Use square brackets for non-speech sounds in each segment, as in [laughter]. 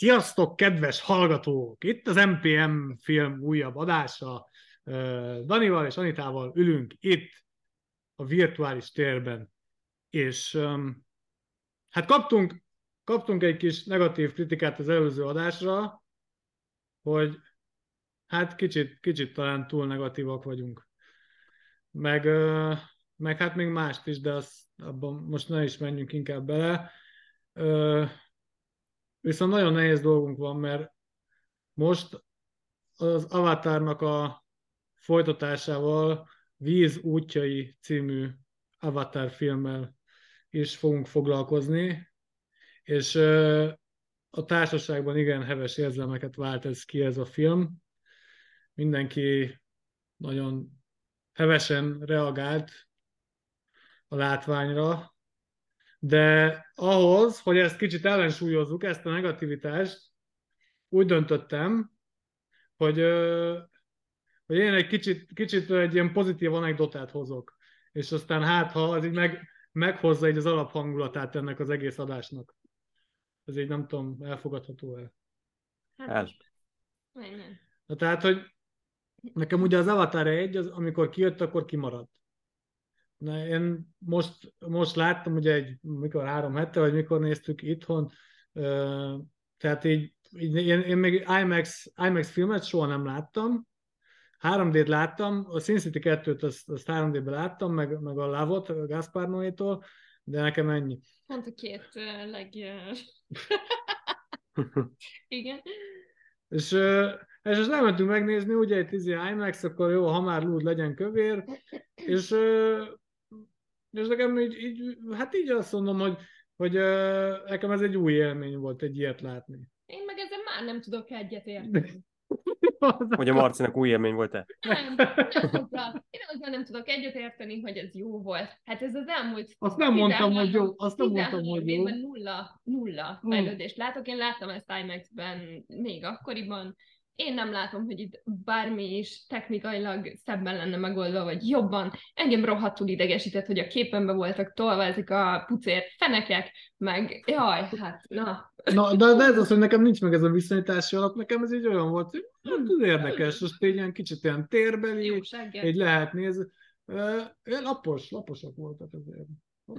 Sziasztok, kedves hallgatók! Itt az MPM film újabb adása. Danival és Anitával ülünk itt a virtuális térben. És hát kaptunk, kaptunk egy kis negatív kritikát az előző adásra, hogy hát kicsit, kicsit talán túl negatívak vagyunk. Meg, meg hát még mást is, de azt, abban most ne is menjünk inkább bele Viszont nagyon nehéz dolgunk van, mert most az Avatarnak a folytatásával Víz útjai című Avatar filmmel is fogunk foglalkozni, és a társaságban igen heves érzelmeket vált ez ki ez a film. Mindenki nagyon hevesen reagált a látványra, de ahhoz, hogy ezt kicsit ellensúlyozzuk, ezt a negativitást, úgy döntöttem, hogy, hogy én egy kicsit, kicsit egy ilyen pozitív anekdotát hozok. És aztán hát, ha az így meg, meghozza egy az alaphangulatát ennek az egész adásnak. Ez így nem tudom, elfogadható-e? Hát, Na, tehát, hogy nekem ugye az Avatar egy, az, amikor kijött, akkor kimaradt. Na, én most, most láttam, ugye egy, mikor három hete, vagy mikor néztük itthon, tehát így, így én, én még IMAX, IMAX filmet soha nem láttam, 3D-t láttam, a Sin City 2-t azt, azt 3D-ben láttam, meg, meg a Lavot, a Gaspar Noé-tól, de nekem ennyi. Pont a két uh, leg... [laughs] Igen. És, és azt elmentünk megnézni, ugye egy 10 IMAX, akkor jó, ha már lúd legyen kövér, és és nekem így, így, hát így azt mondom, hogy, hogy uh, nekem ez egy új élmény volt egy ilyet látni. Én meg ezzel már nem tudok egyet érteni. [laughs] hogy a Marcinak új élmény volt-e? Nem, nem. Én azzal nem tudok egyet érteni, hogy ez jó volt. Hát ez az elmúlt... Azt nem mondtam, hogy jó. Azt nem mondtam, hogy jó. nulla, nulla hmm. fejlődést látok. Én láttam ezt IMAX-ben még akkoriban, én nem látom, hogy itt bármi is technikailag szebben lenne megoldva, vagy jobban. Engem rohadtul idegesített, hogy a képenben voltak tolva ezek a pucér fenekek, meg jaj, hát na. Na, de, de ez az, hogy nekem nincs meg ez a viszonyítási alap, nekem ez így olyan volt, hogy hát érdekes, most egy ilyen kicsit ilyen térbeli, egy lehet nézni. Lapos, laposak voltak azért.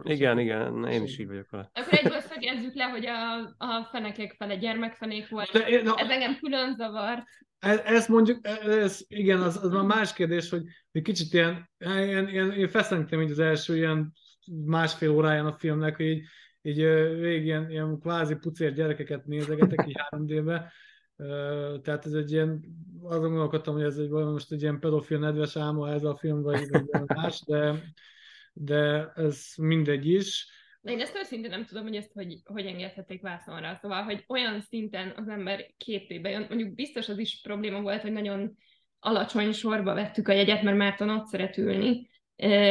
Igen, igen, én is így vagyok vele. Akkor egyből szögezzük le, hogy a, a fenekek fele gyermekfenék volt. De, én, ez engem külön zavar. Ez, ez mondjuk, ez, igen, az, az már más kérdés, hogy egy kicsit ilyen, ilyen, ilyen én feszentem így az első ilyen másfél óráján a filmnek, hogy így, így végig ilyen, ilyen kvázi pucér gyerekeket nézegetek így 3D-be. Tehát ez egy ilyen, azon gondolkodtam, hogy ez egy valami most egy ilyen pedofil nedves álma ez a film, vagy, vagy más, de de ez mindegy is. De én ezt őszintén nem tudom, hogy ezt hogy, hogy engedhették vászonra. Szóval, hogy olyan szinten az ember képébe jön, mondjuk biztos az is probléma volt, hogy nagyon alacsony sorba vettük a jegyet, mert Márton ott szeret ülni,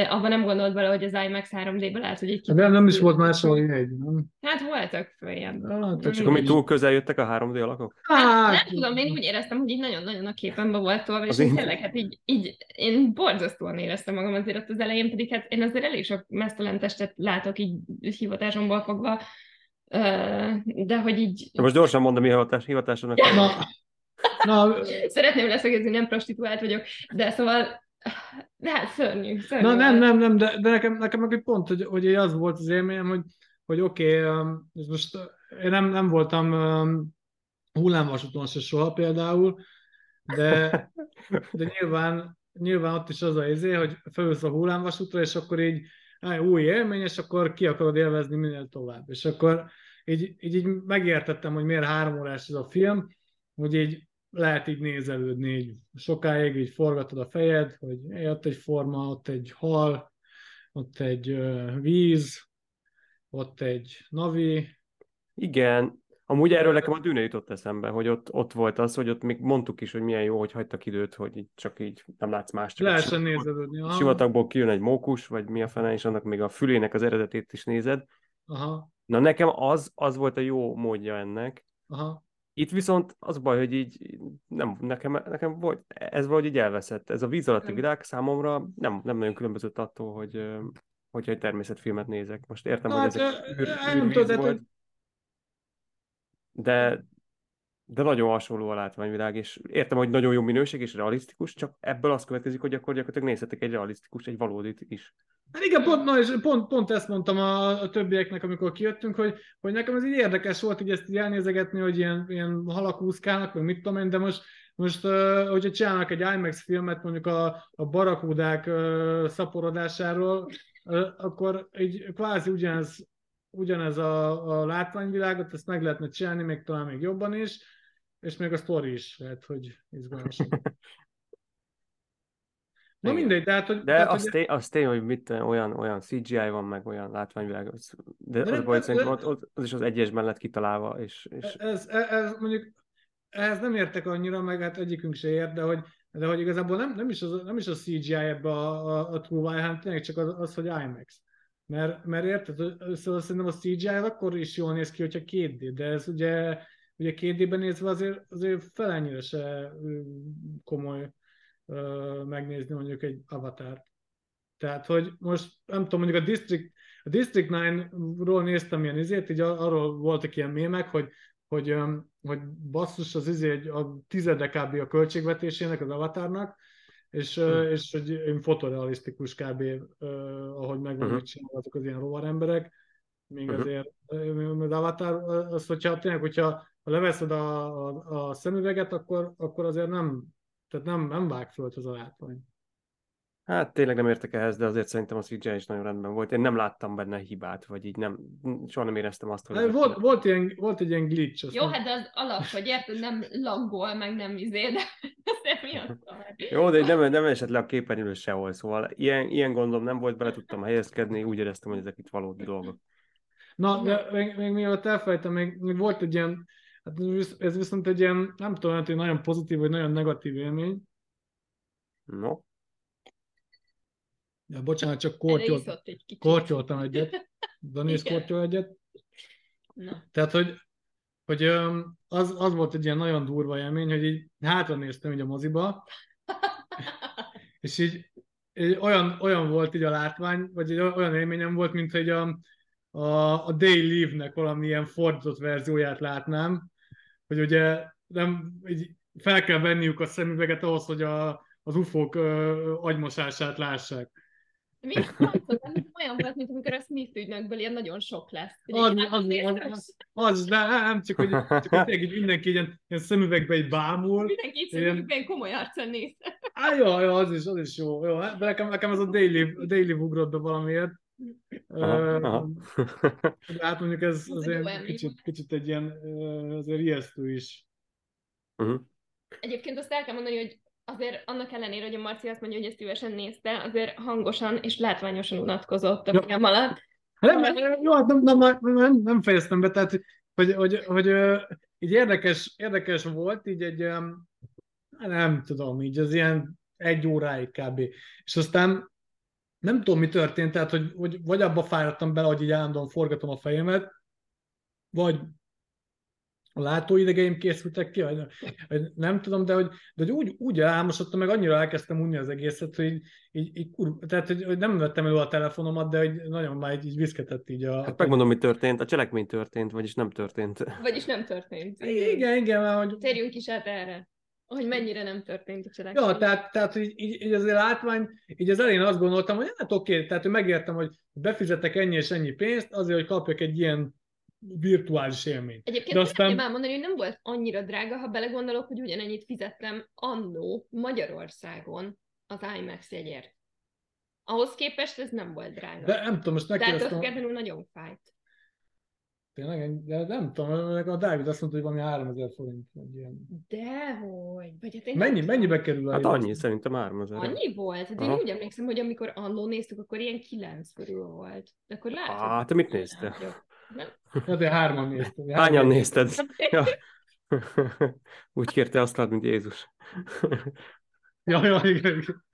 abban nem gondolt bele, hogy az IMAX 3D-ben lehet, hogy egy kicsit... De nem is volt máshol egy, nem? Hát voltak följebb. Hát, és akkor mi túl közel jöttek a 3D alakok? Hát, nem tudom, én úgy éreztem, hogy így nagyon-nagyon a képenben volt tolva, és én tényleg, hát így, így, én borzasztóan éreztem magam azért ott az elején, pedig hát én azért elég sok mesztelen testet látok így hivatásomból fogva, de hogy így... Most gyorsan mondom, mi a hivatás, hivatásodnak. Na, na. Szeretném leszögezni, nem prostituált vagyok, de szóval de hát szörnyű, szörnyű. Na nem, nem, nem, de, de nekem, nekem meg egy pont, hogy, hogy az volt az élményem, hogy, hogy oké, okay, um, most én nem, nem voltam um, hullámvasúton se soha például, de, [laughs] de nyilván, nyilván ott is az a izé, hogy felülsz a hullámvasútra, és akkor így új élmény, és akkor ki akarod élvezni minél tovább. És akkor így, így, így megértettem, hogy miért három órás ez a film, hogy így lehet így nézelődni, így sokáig így forgatod a fejed, hogy ott egy forma, ott egy hal, ott egy víz, ott egy navi. Igen, Amúgy erről nekem a dűne jutott eszembe, hogy ott, ott volt az, hogy ott még mondtuk is, hogy milyen jó, hogy hagytak időt, hogy így csak így nem látsz más. Csak Lehessen nézelődni. Sivatagból kijön egy mókus, vagy mi a fene, és annak még a fülének az eredetét is nézed. Aha. Na nekem az, az volt a jó módja ennek, Aha. Itt viszont az baj, hogy így nem, nekem, nekem volt, ez valahogy így elveszett. Ez a víz alatti világ számomra nem, nem nagyon különbözött attól, hogy hogyha egy természetfilmet nézek. Most értem, hát, hogy ez egy űr, űrvíz volt. De de nagyon hasonló a látványvilág, és értem, hogy nagyon jó minőség és realisztikus, csak ebből az következik, hogy akkor gyakorlatilag nézhetek egy realisztikus, egy valódit is. Hát igen, pont, na, és pont, pont ezt mondtam a, a többieknek, amikor kijöttünk, hogy, hogy nekem ez így érdekes volt, hogy ezt így elnézegetni, hogy ilyen, ilyen halak úszkálnak, meg mit tudom én, de most, most hogyha csinálnak egy IMAX filmet mondjuk a, a barakúdák szaporodásáról, akkor így kvázi ugyanez, ugyanez a, a látványvilágot, ezt meg lehetne csinálni, még talán még jobban is, és még a sztori is lehet, hogy izgalmas. [laughs] Na mindegy, tehát, hogy... De tehát, az, hogy... tény, az tény, hogy mit, olyan, olyan CGI van, meg olyan látványvilág, az, de, De az baj, de- szerintem de- ott, ott, az is az egyesben lett kitalálva, és, és Ez, ez, ez mondjuk, ehhez nem értek annyira, meg hát egyikünk se ért, de hogy, de hogy igazából nem, nem, is, az, nem is a CGI ebbe a, a, a True Wire, hanem tényleg csak az, az hogy IMAX. Mert, mert érted, szóval szerintem a CGI akkor is jól néz ki, hogyha 2D, de ez ugye, ugye 2D-ben nézve azért, azért felennyire se ö, komoly ö, megnézni mondjuk egy avatárt. Tehát, hogy most nem tudom, mondjuk a District, a District 9-ról néztem ilyen izét, így arról voltak ilyen mémek, hogy, hogy, hogy basszus az izé egy, a tizede kb. a költségvetésének, az avatárnak, és, ö, Hm. és hogy ilyen fotorealisztikus kb. ahogy meg vannak csinálva az ilyen rovar emberek, még Mhm. azért az avatar, az, hogyha tényleg, hogyha ha leveszed a, a, a szemüveget, akkor, akkor azért nem, tehát nem, nem vág föl az a látvány. hát tényleg nem értek ehhez, de azért szerintem a CGI is nagyon rendben volt. Én nem láttam benne hibát, vagy így nem, soha nem éreztem azt, hogy... Hát volt, volt, ilyen, volt egy ilyen glitch. azt Jó, nem- hát de az alap, hogy érted, nem laggol, meg nem izé, de? Jó, de nem, nem esett le a képernyőről sehol, szóval ilyen, ilyen gondom nem volt, bele tudtam helyezkedni, úgy éreztem, hogy ezek itt valódi dolgok. Na, de még, még mielőtt elfelejtem, még, még volt egy ilyen, hát ez visz- ez viszont egy ilyen, nem tudom, hát egy nagyon pozitív, vagy nagyon negatív élmény. No, Ja, bocsánat, csak kortyolt, egy kortyoltam egyet. [laughs] Dani is Igen. kortyol egyet. Na. Tehát, hogy, hogy az, az volt egy ilyen nagyon durva élmény, hogy így hátra néztem így a moziba, [laughs] és így, így olyan, olyan volt így a látvány, vagy egy olyan élményem volt, mint hogy a, a, a Day Live-nek valamilyen fordított verzióját látnám, hogy ugye nem, így fel kell venniük a szemüveget ahhoz, hogy a, az ufók ö, agymosását lássák. Mi olyan volt, mint amikor a Smith ügynökből ilyen nagyon sok lesz. Az, így az, az, az, nem, csak hogy, csak hogy tényleg mindenki ilyen, ilyen szemüvegbe egy bámul. Mindenki így szerintem ilyen komoly arcon nézte. Á, jó, jó, az is, az is jó. jó de nekem, nekem ez a daily, a daily ugrott be valamiért. Aha, aha. [laughs] De hát mondjuk ez azért kicsit, kicsit egy ilyen azért ijesztő is. uh-huh. Egyébként azt el kell mondani, hogy azért annak ellenére, hogy a Marci azt mondja, hogy ezt szívesen nézte, azért hangosan és látványosan unatkozott a film alatt. Hát Nem, jó, hát nem, nem, nem, nem, nem fejeztem be, tehát hogy, hogy, hogy így érdekes, érdekes volt, így egy, nem tudom, így az ilyen egy óráig kb. És aztán nem tudom, mi történt, tehát hogy, hogy vagy abba fáradtam bele, hogy így állandóan forgatom a fejemet, vagy a látóidegeim készültek ki, vagy nem, vagy nem tudom, de hogy, de hogy úgy, úgy elálmosodtam, meg annyira elkezdtem unni az egészet, hogy így, így, így kur, tehát hogy, hogy nem vettem elő a telefonomat, de hogy nagyon már így, így viszketett így a... Hát megmondom, mi történt. A cselekmény történt, vagyis nem történt. Vagyis nem történt. Igen, igen, mert hogy... Térjünk is át erre, hogy mennyire nem történt a cselekmény. Ja, tehát, tehát így, így, így azért látvány, így az elején azt gondoltam, hogy hát oké, tehát hogy megértem, hogy befizetek ennyi és ennyi pénzt, azért, hogy kapjak egy ilyen virtuális élményt. Egyébként De aztán... szeretném elmondani, hogy nem volt annyira drága, ha belegondolok, hogy ugyanennyit fizettem annó Magyarországon az IMAX jegyért. Ahhoz képest ez nem volt drága. De nem tudom, most Tehát megkérdeztem, az függetlenül nagyon fájt. Tényleg, de nem tudom, meg a Dávid azt mondta, hogy valami 3000 forint. Vagy ilyen. Dehogy. Vagy hát én Mennyi, nem mennyibe kerül a Hát annyi, szerintem 3000. Annyi volt? De én Aha. úgy emlékszem, hogy amikor annó néztük, akkor ilyen 9 körül volt. De akkor látod. Á, te mit néztél? Nem? Ja, de hárman néztem. Hányan nézted? Ja. [laughs] [laughs] Úgy kérte azt, mint Jézus. Ja, ja, igen.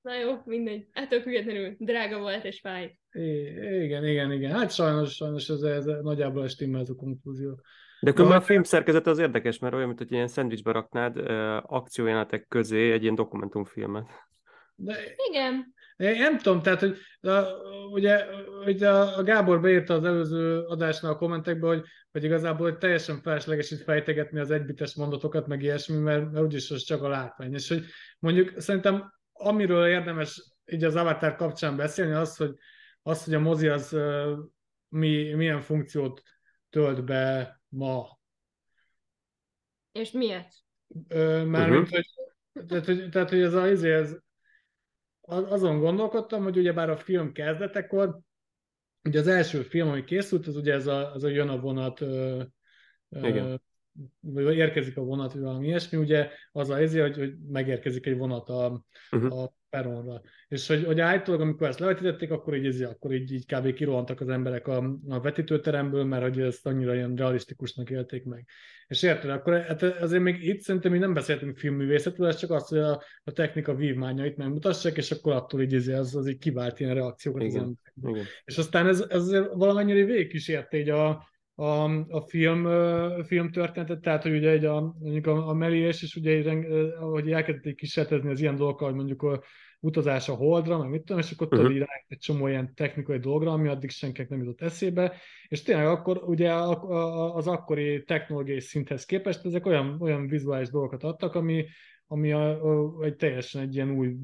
Na jó, mindegy. Ettől függetlenül drága volt és fájt. Igen, igen, igen. Hát sajnos, sajnos ez, ez nagyjából stimmel ez a konklúzió. De különben a Ja. film szerkezete az érdekes, mert olyan, mint hogy ilyen szendvicsbe raknád akciójelenetek közé egy ilyen dokumentumfilmet. De Igen. Én nem tudom, tehát, hogy a, ugye, ugye a Gábor beírta az előző adásnál a kommentekbe, hogy, hogy igazából hogy teljesen felesleges itt fejtegetni az egybites mondatokat, meg ilyesmi, mert, mert úgyis az csak a látvány. És hogy mondjuk szerintem amiről érdemes így az Avatar kapcsán beszélni, az, hogy, az, hogy a mozi az mi, milyen funkciót tölt be ma. És miért? Mármint, uh-huh. hogy, tehát, hogy, tehát, hogy ez, a, ez, azon gondolkodtam, hogy ugyebár a film kezdetekor, ugye az első film, ami készült, az ugye ez a, az a jön a vonat, ö, ö, vagy érkezik a vonat, vagy valami ilyesmi, ugye az a izé, hogy, hogy megérkezik egy vonat a, uh-huh. a peronra. És hogy, hogy állítólag, amikor ezt levetítették, akkor így, izé, akkor így, így kb. kirohantak az emberek a, a vetítőteremből, mert hogy ezt annyira ilyen realisztikusnak élték meg. És érted, akkor hát azért még itt szerintem mi nem beszéltünk filmművészetről, ez csak az, hogy a, a technika vívmányait megmutassák, és akkor attól így izé, az, az így kivált ilyen reakciókat Igen. az emberek. És aztán ez, ez azért valamennyire végigkísérte így a, a, a film, film történetet, tehát hogy ugye egy a, mondjuk a, a Meliés, és ugye egy, ahogy elkezdték kísérletezni az ilyen dolgokkal, hogy mondjuk a utazás a Holdra, meg mit tudom, és akkor uh-huh. tudod egy csomó ilyen technikai dologra, ami addig senkinek nem jutott eszébe, és tényleg akkor ugye az akkori technológiai szinthez képest ezek olyan, olyan vizuális dolgokat adtak, ami, ami a, a, egy teljesen egy ilyen új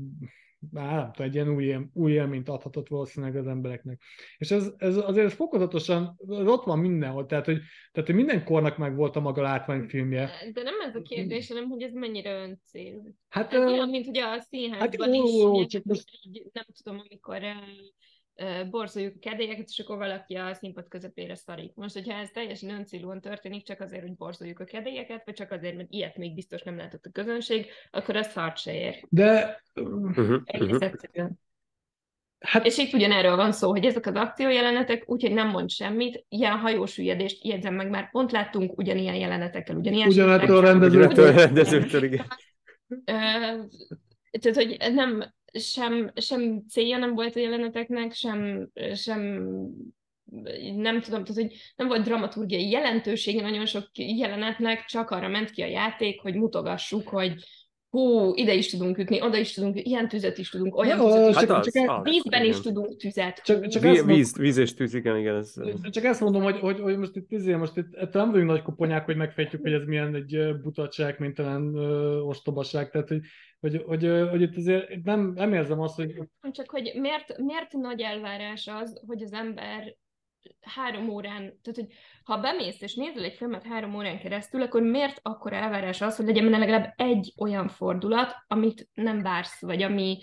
már nem tudom, egy ilyen új, új élményt adhatott valószínűleg az embereknek. És ez, ez azért fokozatosan ez ott van mindenhol, tehát hogy, tehát, hogy minden kornak meg volt a maga látványfilmje. De nem ez a kérdés, hanem hogy ez mennyire öncél. Hát, uh, olyan, mint ugye a színházban hát, is, ó, csak most... nem tudom, amikor borzoljuk a kedélyeket, és akkor valaki a színpad közepére szarik. Most, hogyha ez teljesen öncélúan történik, csak azért, hogy borzoljuk a kedélyeket, vagy csak azért, mert ilyet még biztos nem látott a közönség, akkor az szart se ér. De... Uh-huh, Egész uh-huh. Hát... És itt ugyanerről van szó, hogy ezek az akciójelenetek, úgyhogy nem mond semmit, ilyen hajósüllyedést jegyzem meg, már pont láttunk ugyanilyen jelenetekkel, ugyanilyen Ugyanettől a rendezőtől. rendezőtől, igen. Tehát, hogy nem, sem, sem célja nem volt a jeleneteknek, sem, sem nem tudom, tehát, hogy nem volt dramaturgiai jelentősége nagyon sok jelenetnek, csak arra ment ki a játék, hogy mutogassuk, hogy hú, ide is tudunk ütni, oda is tudunk, ilyen tüzet is tudunk, olyan ja, tüzet is hát tudunk, az, az, vízben az, is igen. tudunk tüzet. Csak, csak víz, víz, víz és tűz, igen, igen. Ez... Csak ezt mondom, hogy, hogy, hogy most itt, izé, most itt ettől nem vagyunk nagy koponyák, hogy megfejtjük, hogy ez milyen egy butatság, mintelen ostobaság, tehát hogy hogy, hogy, hogy itt azért nem, nem érzem azt, hogy... Csak hogy miért, miért nagy elvárás az, hogy az ember három órán, tehát hogy ha bemész és nézel egy filmet három órán keresztül, akkor miért akkor elvárás az, hogy legyen benne legalább egy olyan fordulat, amit nem vársz, vagy ami,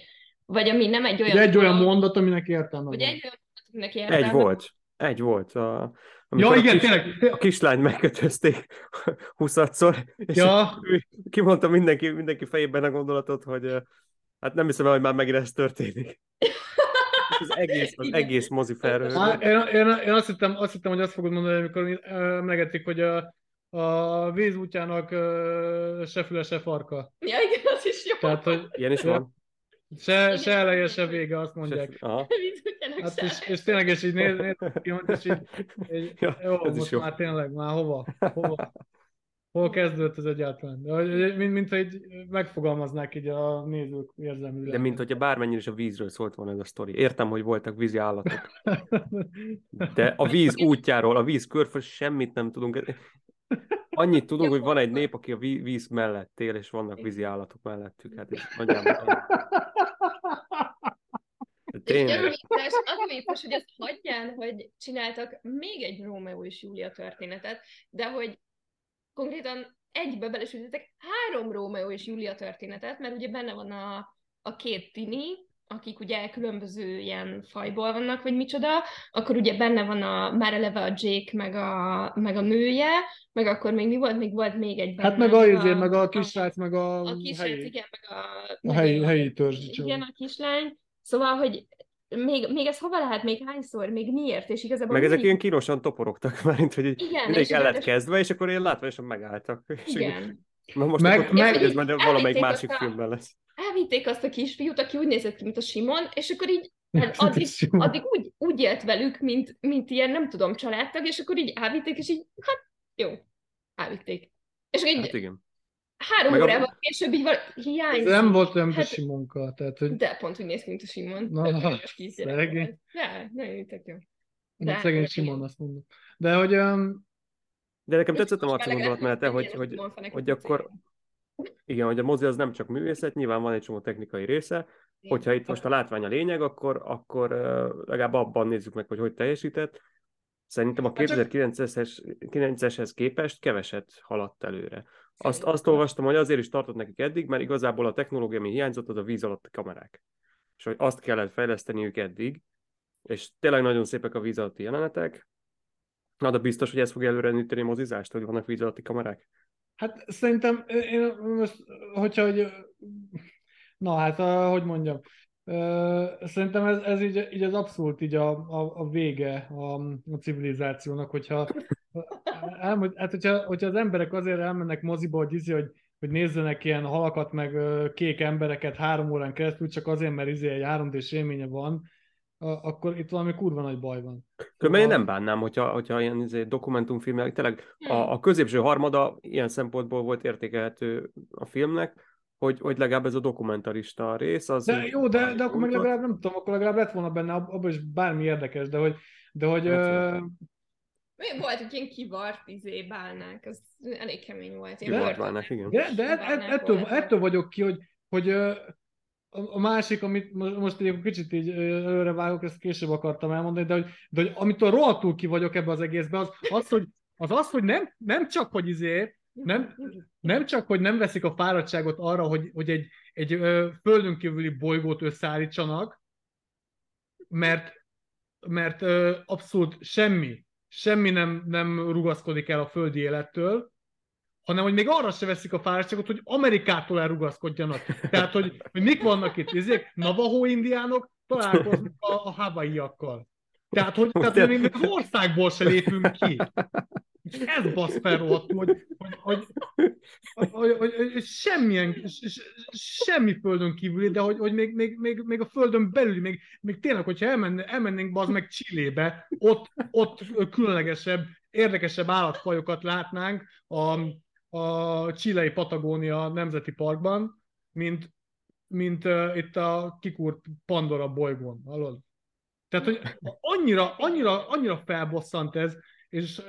vagy ami nem egy olyan... egy olyan mondat, aminek értelme Vagy egy olyan mondat, aminek értelme Egy volt. Egy volt. A, ja, igen, a, kis, tényleg. a kislányt megkötözték [laughs] huszadszor, és ja. [laughs] kimondta mindenki, mindenki fejében a gondolatot, hogy hát nem hiszem el, hogy már megint ez történik. [laughs] az egész, az egész mozi felről. Hát, én, én, én azt, hittem, azt hittem, hogy azt fogod mondani, amikor emlegetik, hogy a, a víz útjának se füle, se farka. Ja, igen, az is jó. Tehát, hogy, Ilyen is van. Se, se eleje, se vége, azt mondják. Aha. Hát és, és tényleg, és így néz, néz és így, [laughs] így ja, jó, most jó. már tényleg, már hova, hova, hol kezdődött ez egyáltalán? Mint, mint hogy megfogalmaznák így a nézők érzelmi. De mint hogyha bármennyire is a vízről szólt volna ez a sztori. Értem, hogy voltak vízi állatok. [laughs] De a víz útjáról, a víz körföld semmit nem tudunk. Annyit tudunk, hogy van egy nép, aki a víz mellett él, és vannak vízi állatok mellettük. Hát ez nagyjából... Tényleg. És vicces, az a vicces, hogy ezt hagyján, hogy csináltak még egy Rómeó és Júlia történetet, de hogy konkrétan egybe belesültetek három Rómeó és Júlia történetet, mert ugye benne van a, a két tini, akik ugye különböző ilyen fajból vannak, vagy micsoda, akkor ugye benne van a, már eleve a Jake, meg a, meg a nője, meg akkor még mi volt? Még volt még egy benne. Hát meg a, izé, meg a kisrác, meg a, a kisrác, helyi, igen, meg a, a helyi, helyi törzs. Igen, a kislány. Szóval, hogy még, még ez hova lehet, még hányszor, még miért, és igazából... Meg ezek ilyen kínosan toporogtak már, mint hogy igen, mindig el lett kezdve, és akkor én látványosan megálltak. [laughs] Igen. Na most meg, akkor meg, ez majd valamelyik másik a, filmben lesz. Elvitték azt a kisfiút, aki úgy nézett ki, mint a Simon, és akkor így hát addig, addig úgy, úgy élt velük, mint, mint ilyen, nem tudom, családtag, és akkor így elvitték, és így, hát jó, elvitték. És így, hát igen. Három Meg a- órával később így val- hiányzik. Ez nem volt olyan Hát- munka, tehát hogy De pont úgy néz ki, mint a Simon. Na, szegény. Ja, nagyon tök jó. de De- szegény Simon azt mondom. De hogy um, De nekem tetszett a Marci legalább gondolat menete, nem hogy, hogy, hogy a akkor, igen, hogy a mozi az nem csak művészet, nyilván van egy csomó technikai része, hogyha itt most a látvány a lényeg, akkor, akkor legalább abban nézzük meg, hogy hogy teljesített. Szerintem a Hát csak- 2009-es 9-eshez képest keveset haladt előre. Azt, azt olvastam, hogy azért is tartott nekik eddig, mert igazából a technológia, ami hiányzott, az a víz alatti kamerák. És hogy azt kellett fejleszteniük eddig, és tényleg nagyon szépek a víz alatti jelenetek. Na, de biztos, hogy ez fog előre a mozizást, hogy vannak víz alatti kamerák? Hát szerintem, én most, hogyha, hogy, na hát, hogy mondjam, szerintem ez, ez így, így az abszolút így a, a, a vége a, a civilizációnak, hogyha, elmond, hát hogyha, hogyha az emberek azért elmennek moziba, hogy, izé, hogy, hogy nézzenek ilyen halakat, meg kék embereket három órán keresztül, csak azért, mert izé egy 3D élménye van, a- akkor itt valami kurva nagy baj van. Különben én nem bánnám, hogyha, hogyha ilyen izé, dokumentumfilmek, tényleg Hmm. a, a középső harmada ilyen szempontból volt értékelhető a filmnek, hogy, hogy legalább ez a dokumentarista rész, az... De jó, de, de akkor meg legalább nem tudom, akkor legalább lett volna benne ab- abban is bármi érdekes, de hogy, de hogy Hát, ö, Mi volt, hogy ilyen kivart izé bálnák, az elég kemény volt. Én De- börtönben- Bálnák, igen. de, de et, et, bálnák ettől, voltak. ettől vagyok ki, hogy, hogy a másik, amit mo- most egy kicsit így előre vágok, ezt később akartam elmondani, de hogy, de hogy amitől rohadtul ki vagyok ebbe az egészbe, az az, hogy, az, az, hogy nem, nem csak, hogy izé, nem, nem csak, hogy nem veszik a fáradtságot arra, hogy, hogy egy, egy ö, földön kívüli bolygót összeállítsanak, mert, mert ö, abszolút semmi, semmi nem, nem rugaszkodik el a földi élettől, hanem hogy még arra se veszik a fáradtságot, hogy Amerikától elrugaszkodjanak. Tehát, hogy, hogy mik vannak itt, ezek Navajo indiánok találkoznak a, a havaiakkal. Tehát, hogy, tehát, hogy még az országból se lépünk ki. És ez basz fel rohadtul, hogy, hogy, hogy, hogy, hogy, semmilyen, semmi földön kívüli, de hogy, hogy még, még, még, még, a földön belül, még, még tényleg, hogyha elmenne, elmennénk bazd meg Csillébe, ott, ott különlegesebb, érdekesebb állatfajokat látnánk a, a Chilei Patagónia Nemzeti Parkban, mint, mint uh, itt a kikúrt Pandora bolygón, hallod? Tehát, hogy annyira, annyira, annyira felbosszant ez, és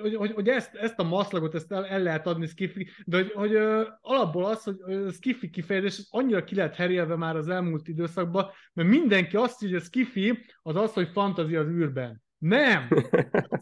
hogy, hogy, hogy ezt, ezt a maszlagot ezt el, el lehet adni Skiffy, de hogy, hogy alapból az, hogy ö, Skiffy kifejezés annyira ki lehet herélve már az elmúlt időszakban, mert mindenki azt hogy a Skiffy az az, hogy fantazia az űrben. Nem!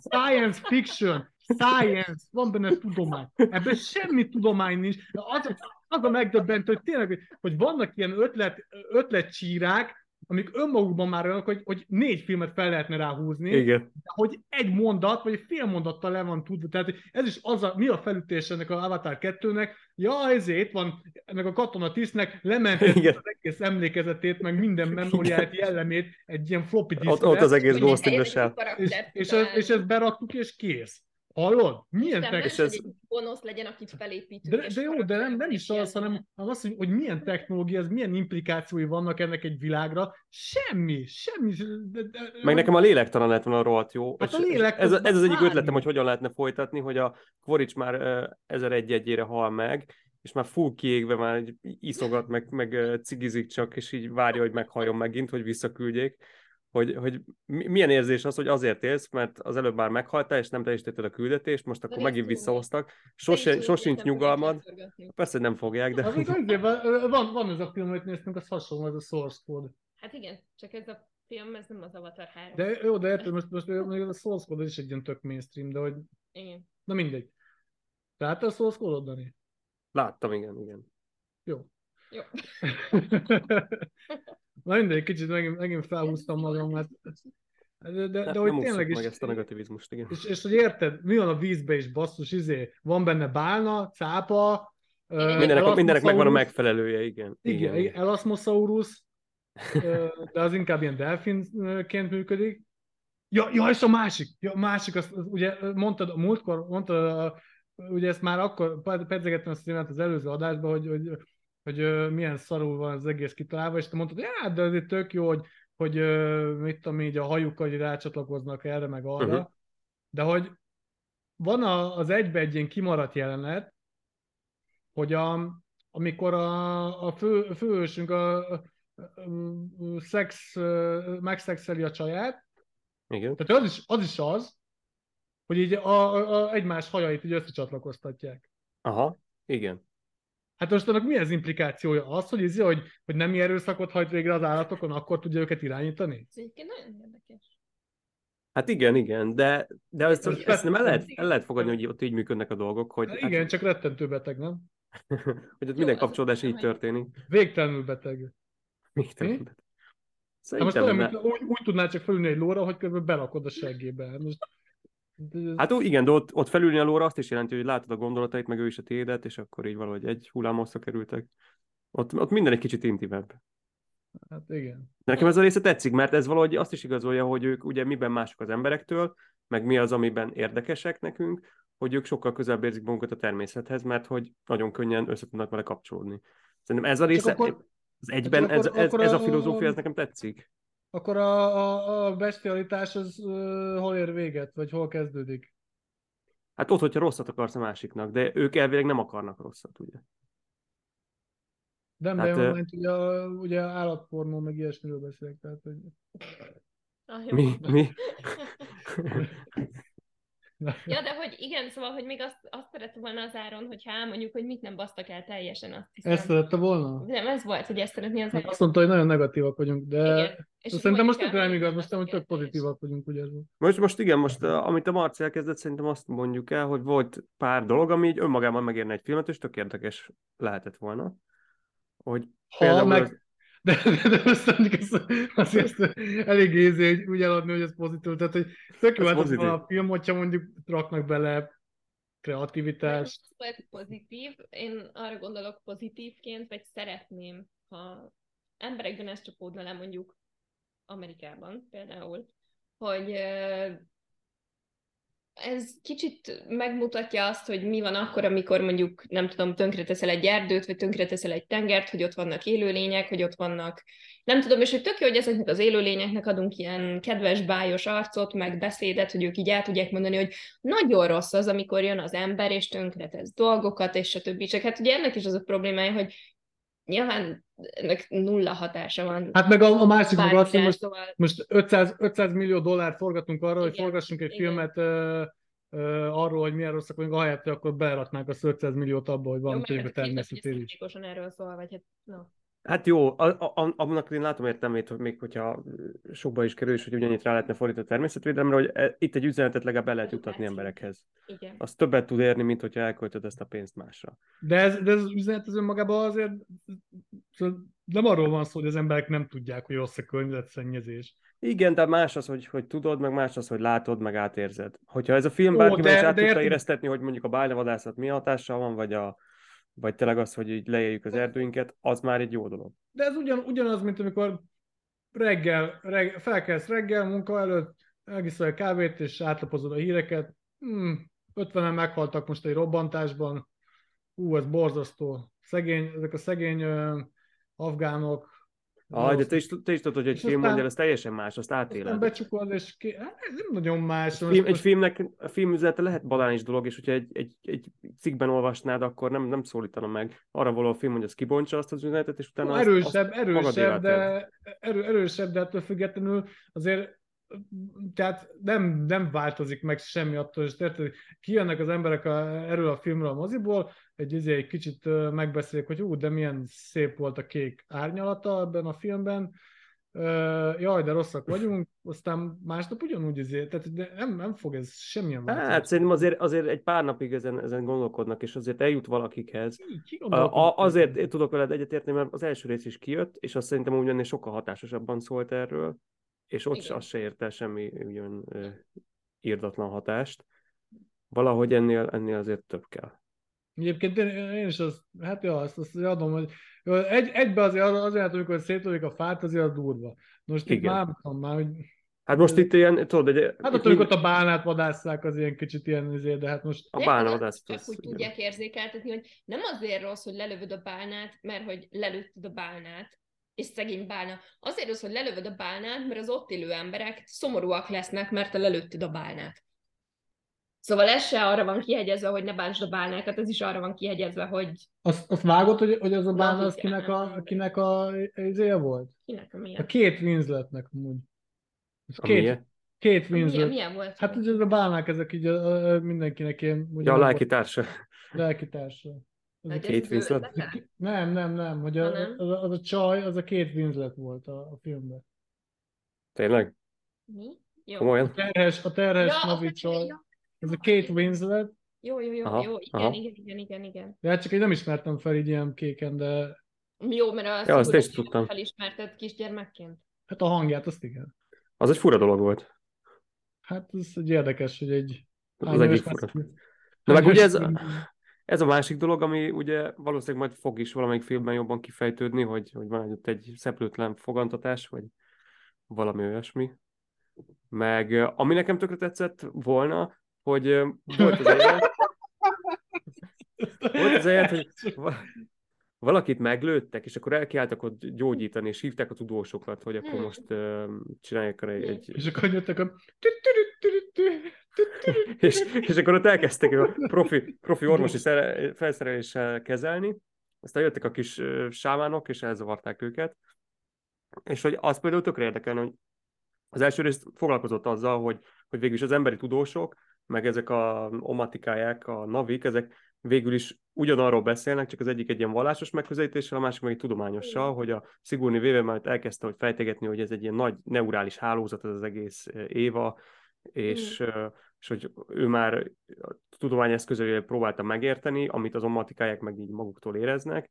Science fiction! Science! Van benne tudomány. Ebben semmi tudomány nincs. Az, az a megdöbbentő, hogy tényleg, hogy vannak ilyen ötlet, ötletcsírák, amik önmagukban már olyanok, hogy, hogy négy filmet fel lehetne ráhúzni, Igen. de hogy egy mondat, vagy egy fél mondattal le van tudva. Tehát ez is az a, mi a felütés ennek a Avatar 2-nek, ja, ezért van ennek a katona tisztnek lementett az egész emlékezetét, meg minden memóriát, jellemét egy ilyen floppy diszkre. Ott, ott az egész Ghost in the elérjük a Shell. és, és, és ezt beraktuk, és kész. Hallod? Milyen nem, és ez- gonosz legyen, akit felépítünk. De, de jó, de nem, nem is az, hanem, az, hogy, hogy milyen technológia, ez milyen implikációi vannak ennek egy világra. Semmi, semmi. De, de, Meg nekem a lélektalan lett volna rohadt jó. Hát a lélek ez, az ez az egyik ötletem, hogy hogyan lehetne folytatni, hogy a Kvorics már uh, ezer egy egyére hal meg, és már full kiégve már iszogat, meg, meg cigizik csak, és így várja, hogy meghalljon megint, hogy visszaküldjék. Hogy, hogy mi- milyen érzés az, hogy azért élsz, mert az előbb már meghaltál, és nem teljesítetted a küldetést, most akkor De megint visszahoztak. Sose, sosincs nyugalmad. Persze nem fogják, de... Az van, van, ez a film, amit néztünk, az hasonló, ez a Source Code. Hát igen, csak ez a film, ez nem az Avatar 3. De jó, de érted, most, most a Source Code az is egy ilyen tök mainstream, de hogy, Igen. na mindegy. Tehát a Source Code-ot, Dani? Láttam, igen, igen. Jó. Jó. [laughs] [laughs] na mindegy, kicsit megint, megint felhúztam magam, mert de, de, de, hogy tényleg is, meg ezt a negativizmust, igen. és, és hogy érted, mi van a vízbe is, basszus, izé, van benne bálna, cápa, Mindenek- Mindenek, megvan a megfelelője, igen. Igen, igen. Elasmosaurus, de az inkább ilyen delfinként működik. Ja, ja, és a másik, ja, a másik, azt, az, ugye mondtad, a múltkor mondtad, a- ugye ezt már akkor pedzegettem a témát az előző adásban, hogy, hogy, hogy ö, milyen szarul van az egész kitalálva, és te mondtad, hogy hát, de azért tök jó, hogy, hogy ö, mit tudom így, a hajukkal hogy rácsatlakoznak erre, meg arra, Uh-huh. de hogy van a, az egybe egy ilyen kimaradt jelenet, hogy a, amikor a, a fő, főhősünk a, a, a szex, megszexeli a csaját, Igen. tehát az is az, is az hogy így a, a, a egymás hajait így összecsatlakoztatják. Aha, igen. Hát most annak mi az implikációja? Az, hogy, izé, hogy, hogy nem erőszakot hajt végre az állatokon, akkor tudja őket irányítani? Ez egyébként nagyon érdekes. Hát igen, igen, de, de ezt, Ez ezt nem el lehet, el lehet fogadni, hogy ott így működnek a dolgok, hogy, Hát igen, csak rettentő beteg, nem? [laughs] hogy ott Jó, minden kapcsolódás így történik. Végtelenül beteg. Még több. Hát most Szerintem olyan, ne. úgy, úgy tudnád csak felülni egy lóra, hogy közben berakod a seggébe. Hát Most, Hát ó, igen, de ott, ott felülni a lóra azt is jelenti, hogy látod a gondolatait, meg ő is a tiédet, és akkor így valahogy egy hullámosszra kerültek. Ott, ott minden egy kicsit intimebb. hát igen. Nekem ez a része tetszik, mert ez valahogy azt is igazolja, hogy ők ugye miben mások az emberektől, meg mi az, amiben érdekesek nekünk, hogy ők sokkal közelebb érzik magukat a természethez, mert hogy nagyon könnyen össze tudnak vele kapcsolódni. Szerintem ez a része, akkor- az egyben, ez, ez, ez a a- filozófia, ez nekem tetszik. Akkor a, a, a bestialitás az uh, hol ér véget, vagy hol kezdődik? Hát ott, hogyha rosszat akarsz a másiknak, de ők elvileg nem akarnak rosszat, ugye? Nem, Hát, de ö- uh, ugye, ugye állatpornó, meg ilyesmiről beszélek. Tehát, hogy... Ah. Mi? Mi? [laughs] [laughs] Ja, de hogy igen, szóval, hogy még azt, azt szerette volna az áron, hogyha elmondjuk, hogy mit nem basztak el teljesen, azt hiszem. Ezt szerette volna? Nem, ez volt, hogy ezt szeretné az áron. Azt mondta, hogy nagyon negatívak vagyunk, de Igen. És szerintem most tökre nem hogy igaz, most basztak hogy tök pozitívak vagyunk, ugye. Most, most igen, most uh, amit a Marci elkezdett, szerintem azt mondjuk el, hogy volt pár dolog, ami így önmagában megérne egy filmet, és tök érdekes lehetett volna. Hogy Ha például meg, az- de, de, de azt mondjuk ezt, azért [laughs] ezt elég ézi, hogy úgy eladni, hogy ez pozitív. Tehát, hogy tök jó Ez hát a film, hogyha mondjuk raknak bele kreativitást. Ez pozitív. Én arra gondolok pozitívként, vagy szeretném, ha emberekben ez csapódna le mondjuk Amerikában például, hogy ez kicsit megmutatja azt, hogy mi van akkor, amikor mondjuk, nem tudom, tönkreteszel egy erdőt, vagy tönkreteszel egy tengert, hogy ott vannak élőlények, hogy ott vannak, nem tudom, és hogy tök jó, hogy ezeknek az élőlényeknek adunk ilyen kedves, bájos arcot, meg beszédet, hogy ők így el tudják mondani, hogy nagyon rossz az, amikor jön az ember, és tönkretesz dolgokat, és stb. Csak hát ugye ennek is az a problémája, hogy nyilván ennek nulla hatása van. Hát meg a, a másik meg az, hogy most, szóval most 500, 500 millió dollárt forgatunk arra, hogy forgassunk egy igen. filmet ö, ö, arról, hogy milyen rosszak vagyunk, ahelyett, hogy akkor beleraknák azt 500 milliót abba, hogy a a hogy ez természetért is. erről szól, vagy hát, no. Hát jó, a, a, annak én látom értelmét, hogy még hogyha sokba is kerül, és hogy ugyanitt rá lehetne fordítani a természetvédelemre, hogy e- itt egy üzenetet legalább el lehet jutatni emberekhez. Igen. Az többet tud érni, mint hogyha elköltöd ezt a pénzt másra. De ez, de ez az üzenet az önmagában azért szóval nem arról van szó, hogy az emberek nem tudják, hogy rossz a környezetszennyezés. Igen, de más az, hogy, hogy tudod, meg más az, hogy látod, meg átérzed. Hogyha ez a film Ó, bárkiben de- is át de tudta érted- éreztetni, hogy mondjuk a bálnavadászat mi hatással van, vagy, a, vagy tényleg az, hogy így leéljük az erdőinket, az már egy jó dolog. De ez ugyan, ugyanaz, mint amikor reggel, reggel felkelsz reggel, munka előtt, megiszol egy kávét, és átlapozod a híreket. Hmm, 50-en meghaltak most egy robbantásban. Ú, ez borzasztó. Szegény, ezek a szegény afgánok. Ah, de te is, te is tudod, hogy egy film aztán- mondja, ez teljesen más, azt Nem átéled. becsukod, és ki... hát, ez nem nagyon más. Egy, film, egy filmnek, a film üzenete lehet banális dolog, és hogyha egy, egy, egy cikkben olvasnád, akkor nem, nem szólítana meg. Arra való a film, hogy az kibontsa azt az üzenetet, és utána Ó, azt, erősebb, azt erősebb, de, erő, erősebb, de ettől függetlenül azért tehát nem, nem változik meg semmi attól, és érted, kijönnek az emberek a, erről a filmről a moziból, egy, izé, egy kicsit ö, megbeszélik, hogy ú, de milyen szép volt a kék árnyalata ebben a filmben, jaj, de rosszak vagyunk, aztán másnap ugyanúgy izé, tehát de nem, nem fog ez semmilyen változni. Hát szerintem azért, azért egy pár napig ezen, ezen gondolkodnak, és azért eljut valakikhez. Ki- ki A, azért én tudok veled egyetérteni, mert az első rész is kijött, és azt szerintem úgy ennél sokkal hatásosabban szólt erről, és ott Igen. az se ért el semmi ugyan írdatlan hatást. Valahogy ennél, ennél azért több kell. Egyébként én, én is azt, hát ja, azt, azt adom, hogy jó, egy, egybe azért, azért, amikor szétlövik a fát, azért az durva. Most itt Igen. már, nem tudom, már, hogy, Hát most itt ilyen, tudod, egy, hát itt ott, amikor mind- a bálnát vadásszák, az ilyen kicsit ilyen, azért, de hát most a De bálnavadász. Csak úgy tudják érzékeltetni, hogy nem azért rossz, hogy lelövöd a bálnát, mert hogy lelőtted a bálnát, és szegény bálna. Azért rossz, hogy lelövöd a bálnát, mert az ott élő emberek szomorúak lesznek, mert te lelőtted a bálnát. Szóval ez se arra van kihegyezve, hogy ne bántsd a bálnákat, ez is arra van kihegyezve, hogy Azt, azt vágod, hogy, hogy az a bálna, az kinek a, kinek a izéje volt? kinek a A milyen. két Winsletnek amúgy. Az A két, milyen? két Milyen, Winslet. milyen volt? Hát ugye ez a bálnák, ezek így a, a, mindenkinek ilyen... Ja, a lelki társa. a lelki társa. Az a két, ez Winslet? nem, nem, nem, hogy a, nem? az, a, az a csaj, az a két Winslet volt a, a filmben. Tényleg? Mi? Jó. Komolyan? A terhes, a terhes Ja, ez a két Winslet, Jó, jó, jó, Aha, jó, igen, aha. igen, igen, igen, igen. de hát csak én nem ismertem fel így ilyen kéken, de Jó, mert a Ja, azt is tudtam. felismerted kisgyermekként. hát a hangját azt igen. Az egy fura dolog volt. Hát ez egy érdekes, hogy egy... Az egyik fura. Na meg ugye ez, ez a másik dolog, ami ugye valószínűleg majd fog is valamelyik filmben jobban kifejtődni, hogy, hogy van ott egy szeplőtlen fogantatás, vagy valami olyasmi. Meg ami nekem tökre tetszett volna, hogy volt az egy, volt az egy, hogy va- valakit meglőttek, és akkor elkiálltak ott gyógyítani, és hívták a tudósokat, hogy akkor Hmm. most uh, csinálják egy, egy, És akkor jöttek a... és, és akkor ott elkezdtek a profi, profi orvosi szere- felszereléssel kezelni, aztán jöttek a kis ö, sámánok, és elzavarták őket, és hogy az például tökre érdekelne, hogy az első részt foglalkozott azzal, hogy, hogy végül is az emberi tudósok, meg ezek a omatikáják, a navik, ezek végül is ugyanarról beszélnek, csak az egyik egy ilyen vallásos megközelítéssel, a másik meg egy tudományossal, hogy a Sigourney Weaver már elkezdte hogy fejtegetni, hogy ez egy ilyen nagy neurális hálózat, ez az egész ö, Éva, és, ö, és hogy ő már a tudomány próbálta megérteni, amit az omatikáják meg így maguktól éreznek.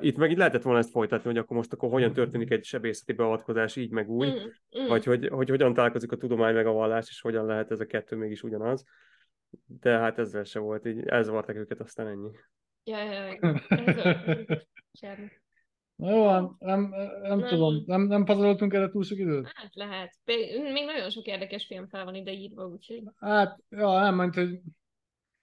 Itt meg így lehetett volna ezt folytatni, hogy akkor most akkor hogyan történik egy sebészeti beavatkozás így meg úgy, Mm, mm. vagy hogy, hogy hogyan találkozik a tudomány meg a vallás, és hogyan lehet ez a kettő mégis ugyanaz. De hát ezzel se volt, így elzavarták őket, aztán ennyi. Ja, ja, ja. Ez a- Semmi. [laughs] Na jó, nem, nem, nem Nem. tudom, nem, nem pazaroltunk erre túl sok időt? Hát lehet. Még még nagyon sok érdekes film fel van ide írva, úgyhogy... Hát, ja, nem, mert hogy...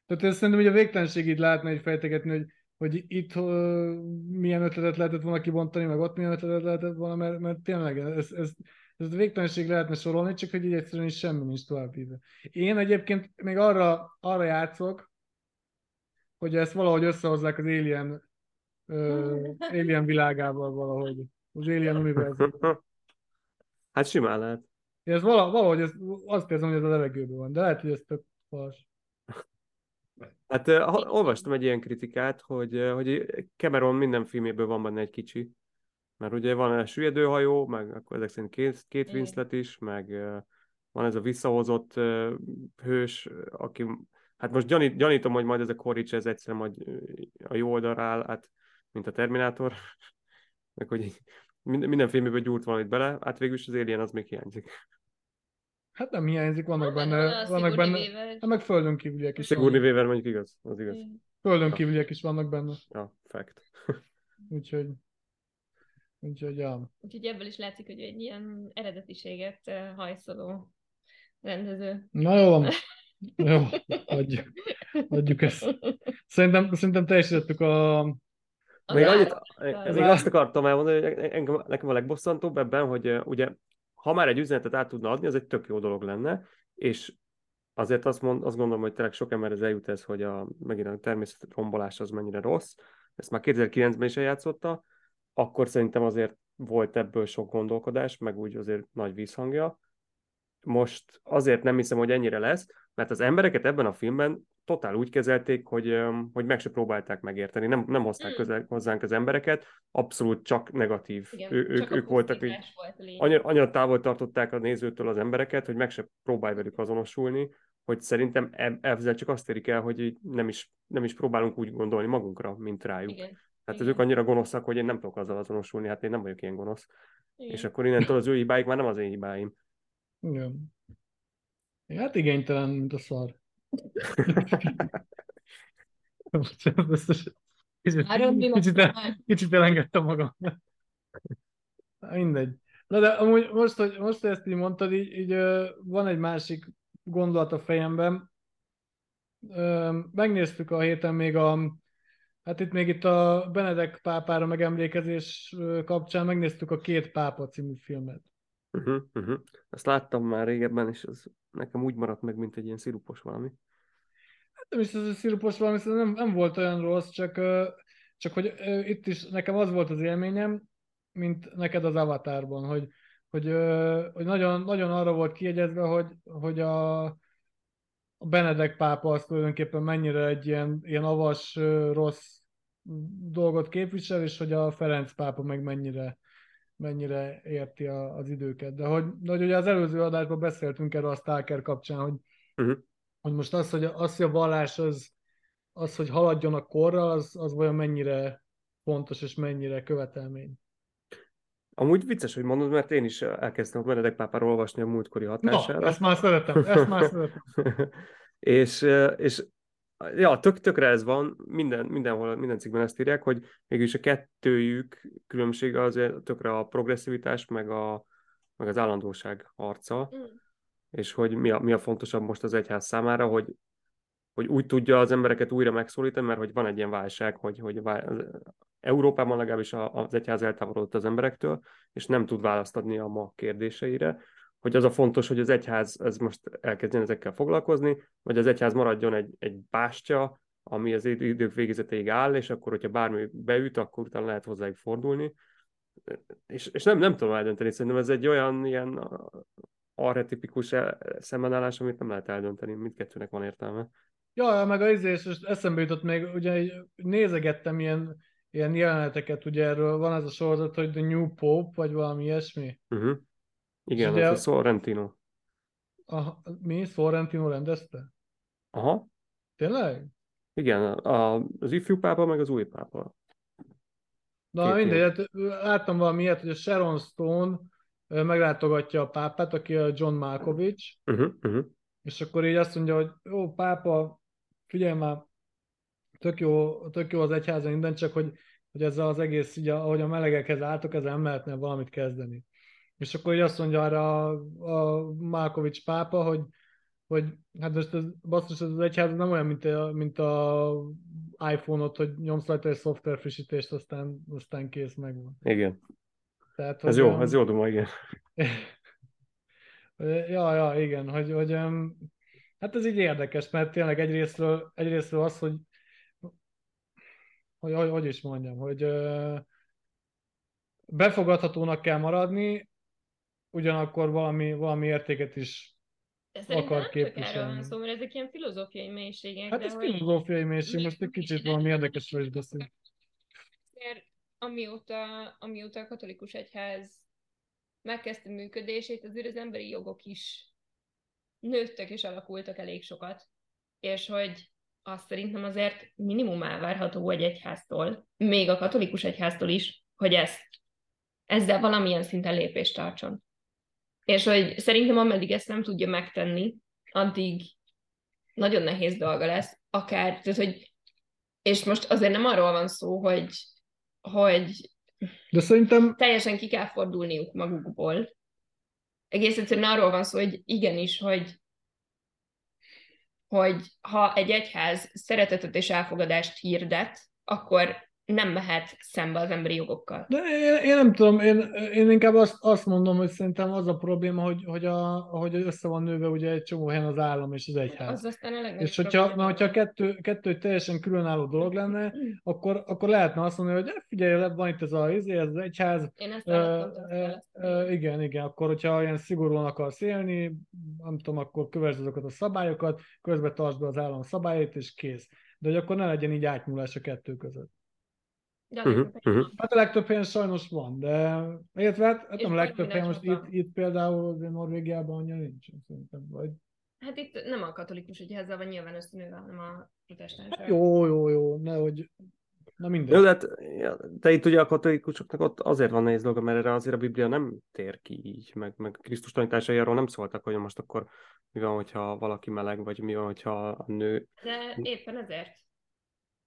Tehát ezt szerintem hogy a végtelenségig lehetne egy fejtegetni, hogy, hogy itt uh, milyen ötletet lehetett volna kibontani, meg ott milyen ötletet lehetett volna, mert, mert tényleg ez, ez, ez a végtelenség lehetne sorolni, csak hogy így egyszerűen is semmi nincs tovább írva. Én egyébként még arra, arra játszok, hogy ezt valahogy összehozzák az Alien, uh, Alien világával valahogy. Az Alien univerzum. Hát simán lehet. Ez vala, valahogy ez, azt érzem, hogy ez a levegőben van, de lehet, hogy ez tök fals. Hát ha- olvastam egy ilyen kritikát, hogy, hogy Cameron minden filméből van benne egy kicsi. Mert ugye van a süllyedőhajó, meg akkor ezek szerint két, két. Winslet is, meg van ez a visszahozott hős, aki, hát most gyanít, gyanítom, hogy majd ez a Korics, ez egyszerűen majd a jó oldalra áll, hát, mint a Terminátor, [laughs] meg hogy minden, minden filméből gyúrt valamit bele, hát végül is az Alien az még hiányzik. Hát nem hiányzik, vannak Van benne, a vannak benne, hát meg földön kívüliek is Sigourney. Weaver mondjuk igaz, az igaz. Földön kívüliek is vannak benne, Ja, fact. [laughs] úgyhogy, úgyhogy ja. Úgyhogy ebből is látszik, hogy egy ilyen eredetiséget hajszoló rendező. Na jó van. [laughs] Jó, adjuk, adjuk ezt. Szerintem, szerintem teljesítettük a... Még annyit, még azt akartam elmondani, hogy engem, nekem a legbosszantóbb ebben, hogy ugye, ha már egy üzenetet át tudna adni, az egy tök jó dolog lenne, és azért azt, mond, azt gondolom, hogy tényleg sok emberhez eljut ez, hogy a, megint a természet rombolás az mennyire rossz. Ezt már 2009-ben is eljátszotta, akkor szerintem azért volt ebből sok gondolkodás, meg úgy azért nagy vízhangja. Most azért nem hiszem, hogy ennyire lesz, mert az embereket ebben a filmben totál úgy kezelték, hogy, hogy meg se próbálták megérteni, nem, nem hozták Mm. közel, hozzánk az embereket, abszolút csak negatív. Igen, ő, ők, ők voltak, pusztítás volt annyira, annyira távol tartották a nézőtől az embereket, hogy meg se próbálj velük azonosulni, hogy szerintem eb- ezzel csak azt érik el, hogy nem is, nem is próbálunk úgy gondolni magunkra, mint rájuk. Igen. Tehát igen. ők annyira gonoszak, hogy én nem tudok azzal azonosulni, hát én nem vagyok ilyen gonosz. Igen. És akkor innentől az ő hibáik már nem az én hibáim. Igen. Hát igénytelen, mint a szar. Ezt kicsit, kicsit, el, kicsit elengedtem magam. Mindegy. Na de amúgy most, hogy, most, hogy ezt így mondtad, így, így van egy másik gondolat a fejemben. Megnéztük a héten még a, hát itt még itt a Benedek pápára megemlékezés kapcsán megnéztük a Két pápa című filmet. Uh-huh, uh-huh. Ezt láttam már régebben, és ez nekem úgy maradt meg, mint egy ilyen szirupos valami. Nem is ez a szirupos valami, nem, nem volt olyan rossz, csak, csak hogy itt is nekem az volt az élményem, mint neked az Avatarban, hogy, hogy, hogy nagyon, nagyon arra volt kiegyezve, hogy, hogy a, a Benedek pápa az tulajdonképpen mennyire egy ilyen, ilyen avas, rossz dolgot képvisel, és hogy a Ferenc pápa meg mennyire, mennyire érti a, az időket. De hogy, de hogy ugye az előző adásban beszéltünk erről a Stalker kapcsán, hogy, uh-huh. Hogy most az, hogy, az, hogy a vallás az, az, hogy haladjon a korral, az, az vajon mennyire fontos és mennyire követelmény. Amúgy vicces, hogy mondod, mert én is elkezdtem a Benedek pápáról olvasni a múltkori hatására. Na, ezt már szeretem, ezt már szeretem. [laughs] és, és ja, tök, tökre ez van, minden, mindenhol, minden cikkben ezt írják, hogy mégis a kettőjük különbsége az tökre a progresszivitás, meg, a, meg az állandóság harca, mm. És hogy mi a, mi a fontosabb most az egyház számára, hogy, hogy úgy tudja az embereket újra megszólítani, mert hogy van egy ilyen válság, hogy, hogy Európában legalábbis az egyház eltávolodott az emberektől, és nem tud választ adni a ma kérdéseire, hogy az a fontos, hogy az egyház ez most elkezdjen ezekkel foglalkozni, vagy az egyház maradjon egy, egy bástya, ami az idők végezeteig áll, és akkor, hogyha bármi beüt, akkor utána lehet hozzájuk fordulni. És, és nem, nem tudom eldönteni, szerintem ez egy olyan ilyen arhetipikus e, szembenállás, amit nem lehet eldönteni, mindkettőnek van értelme. Ja, meg a izés, és eszembe jutott még, ugye nézegettem ilyen, ilyen jeleneteket, ugye erről van ez a sorozat, hogy The New Pope, vagy valami ilyesmi. Uh-huh. Igen, az a Sorrentino. A, mi? Sorrentino rendezte? Aha. Tényleg? Igen, a, az ifjú pápa, meg az új pápa. Na Két mindegy, hát láttam valami ilyet, hogy a Sharon Stone meglátogatja a pápát, aki a John Malkovich, uh-huh, uh-huh. és akkor így azt mondja, hogy jó, pápa, figyelj már, tök jó, tök jó az egyházan minden, csak hogy, hogy ezzel az egész, ugye, ahogy a melegekhez álltok, ezzel nem lehetne valamit kezdeni. És akkor így azt mondja arra a, a Málkovics pápa, hogy, hogy hát most ez, basszus, ez az egyház nem olyan, mint a, mint a iPhone-ot, hogy nyomsz rajta egy szoftver frissítést, aztán, aztán kész megvan. Igen. Tehát, ez jó, ez jó duma, igen. [laughs] ja, ja, igen, hogy, hogy hát ez így érdekes, mert tényleg egyrésztről, egyrésztről az, hogy hogy, hogy, hogy is mondjam, hogy befogadhatónak kell maradni, ugyanakkor valami, valami értéket is de akar képviselni. Van szó, mert ezek ilyen filozófiai mélységek. Hát ez hogy... filozófiai mélység, most egy kicsit valami érdekesről is beszélünk. Amióta, amióta a katolikus egyház megkezdte működését, azért az emberi jogok is nőttek és alakultak elég sokat. És hogy azt szerintem azért minimum elvárható egy egyháztól, még a katolikus egyháztól is, hogy ezt, ezzel valamilyen szinten lépést tartson. És hogy szerintem ameddig ezt nem tudja megtenni, addig nagyon nehéz dolga lesz, akár, tehát hogy, és most azért nem arról van szó, hogy, hogy de szerintem... teljesen ki kell fordulniuk magukból. Egész egyszerűen arról van szó, hogy igenis, hogy, hogy ha egy egyház szeretetet és elfogadást hirdet, akkor nem mehet szembe az emberi jogokkal. De én, én nem tudom, én, én inkább azt, azt mondom, hogy szerintem az a probléma, hogy, hogy, a, hogy össze van nőve ugye egy csomó helyen az állam és az egyház. Az aztán a És hogyha, na, hogyha kettő, kettő teljesen különálló dolog lenne, akkor, akkor lehetne azt mondani, hogy figyelj, van itt ez, a, ez az egyház. Én ezt uh, uh, uh, igen, igen, akkor hogyha olyan szigorúan akarsz élni, nem tudom, akkor kövesd azokat a szabályokat, közben tartsd be az állam szabályait, és kész. De hogy akkor ne legyen így átnyúlás a kettő között. De uh-huh, uh-huh. Hát a legtöbb helyen sajnos van, de értve, hát, hát nem a legtöbb helyen most itt, itt például Norvégiában annyira nincs, szerintem, vagy... Hát itt nem a katolikus egyházzal van nyilván összenőve, hanem a protestáns. Hát jó, jó, jó, nehogy Na minden. Jó, de, hát, te itt ugye a katolikusoknak ott azért van nehéz dolga, mert erre azért a Biblia nem tér ki így, meg, meg Krisztus tanításai arról nem szóltak, hogy most akkor mi van, hogyha valaki meleg, vagy mi van, hogyha a nő... De éppen ezért.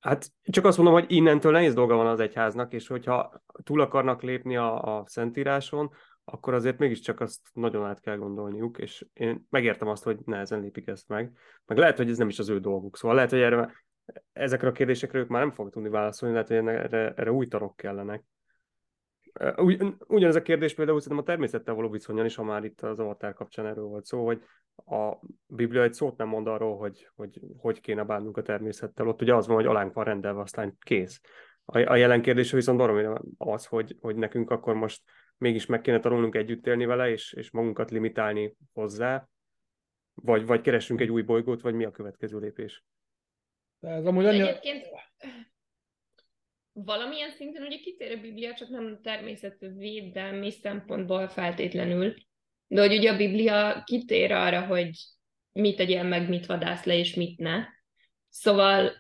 Hát csak azt mondom, hogy innentől nehéz dolga van az egyháznak, és hogyha túl akarnak lépni a, a Szentíráson, akkor azért mégiscsak azt nagyon át kell gondolniuk, és én megértem azt, hogy nehezen lépik ezt meg. Meg lehet, hogy ez nem is az ő dolguk. Szóval lehet, hogy erre, ezekre a kérdésekre ők már nem fognak tudni válaszolni, lehet, hogy erre, erre új tanok kellenek. Ugy, ugyanez a kérdés például szerintem a természettel való viszonyan is, ha már itt az avatar kapcsán erről volt szó, hogy a Biblia egy szót nem mond arról, hogy hogy, hogy kéne bánnunk a természettel. Ott ugye az van, hogy alánk van rendelve, aztán kész. A, a jelen kérdése viszont baromira az, hogy, hogy nekünk akkor most mégis meg kéne tanulnunk együtt élni vele, és, és magunkat limitálni hozzá, vagy, vagy keresünk egy új bolygót, vagy mi a következő lépés? De ez amúgy annyi... Egyébként valamilyen szinten ugye kitér a Biblia, csak nem természetvédelmi szempontból feltétlenül. De hogy ugye a Biblia kitér arra, hogy mit tegyél meg, mit vadász le, és mit ne. Szóval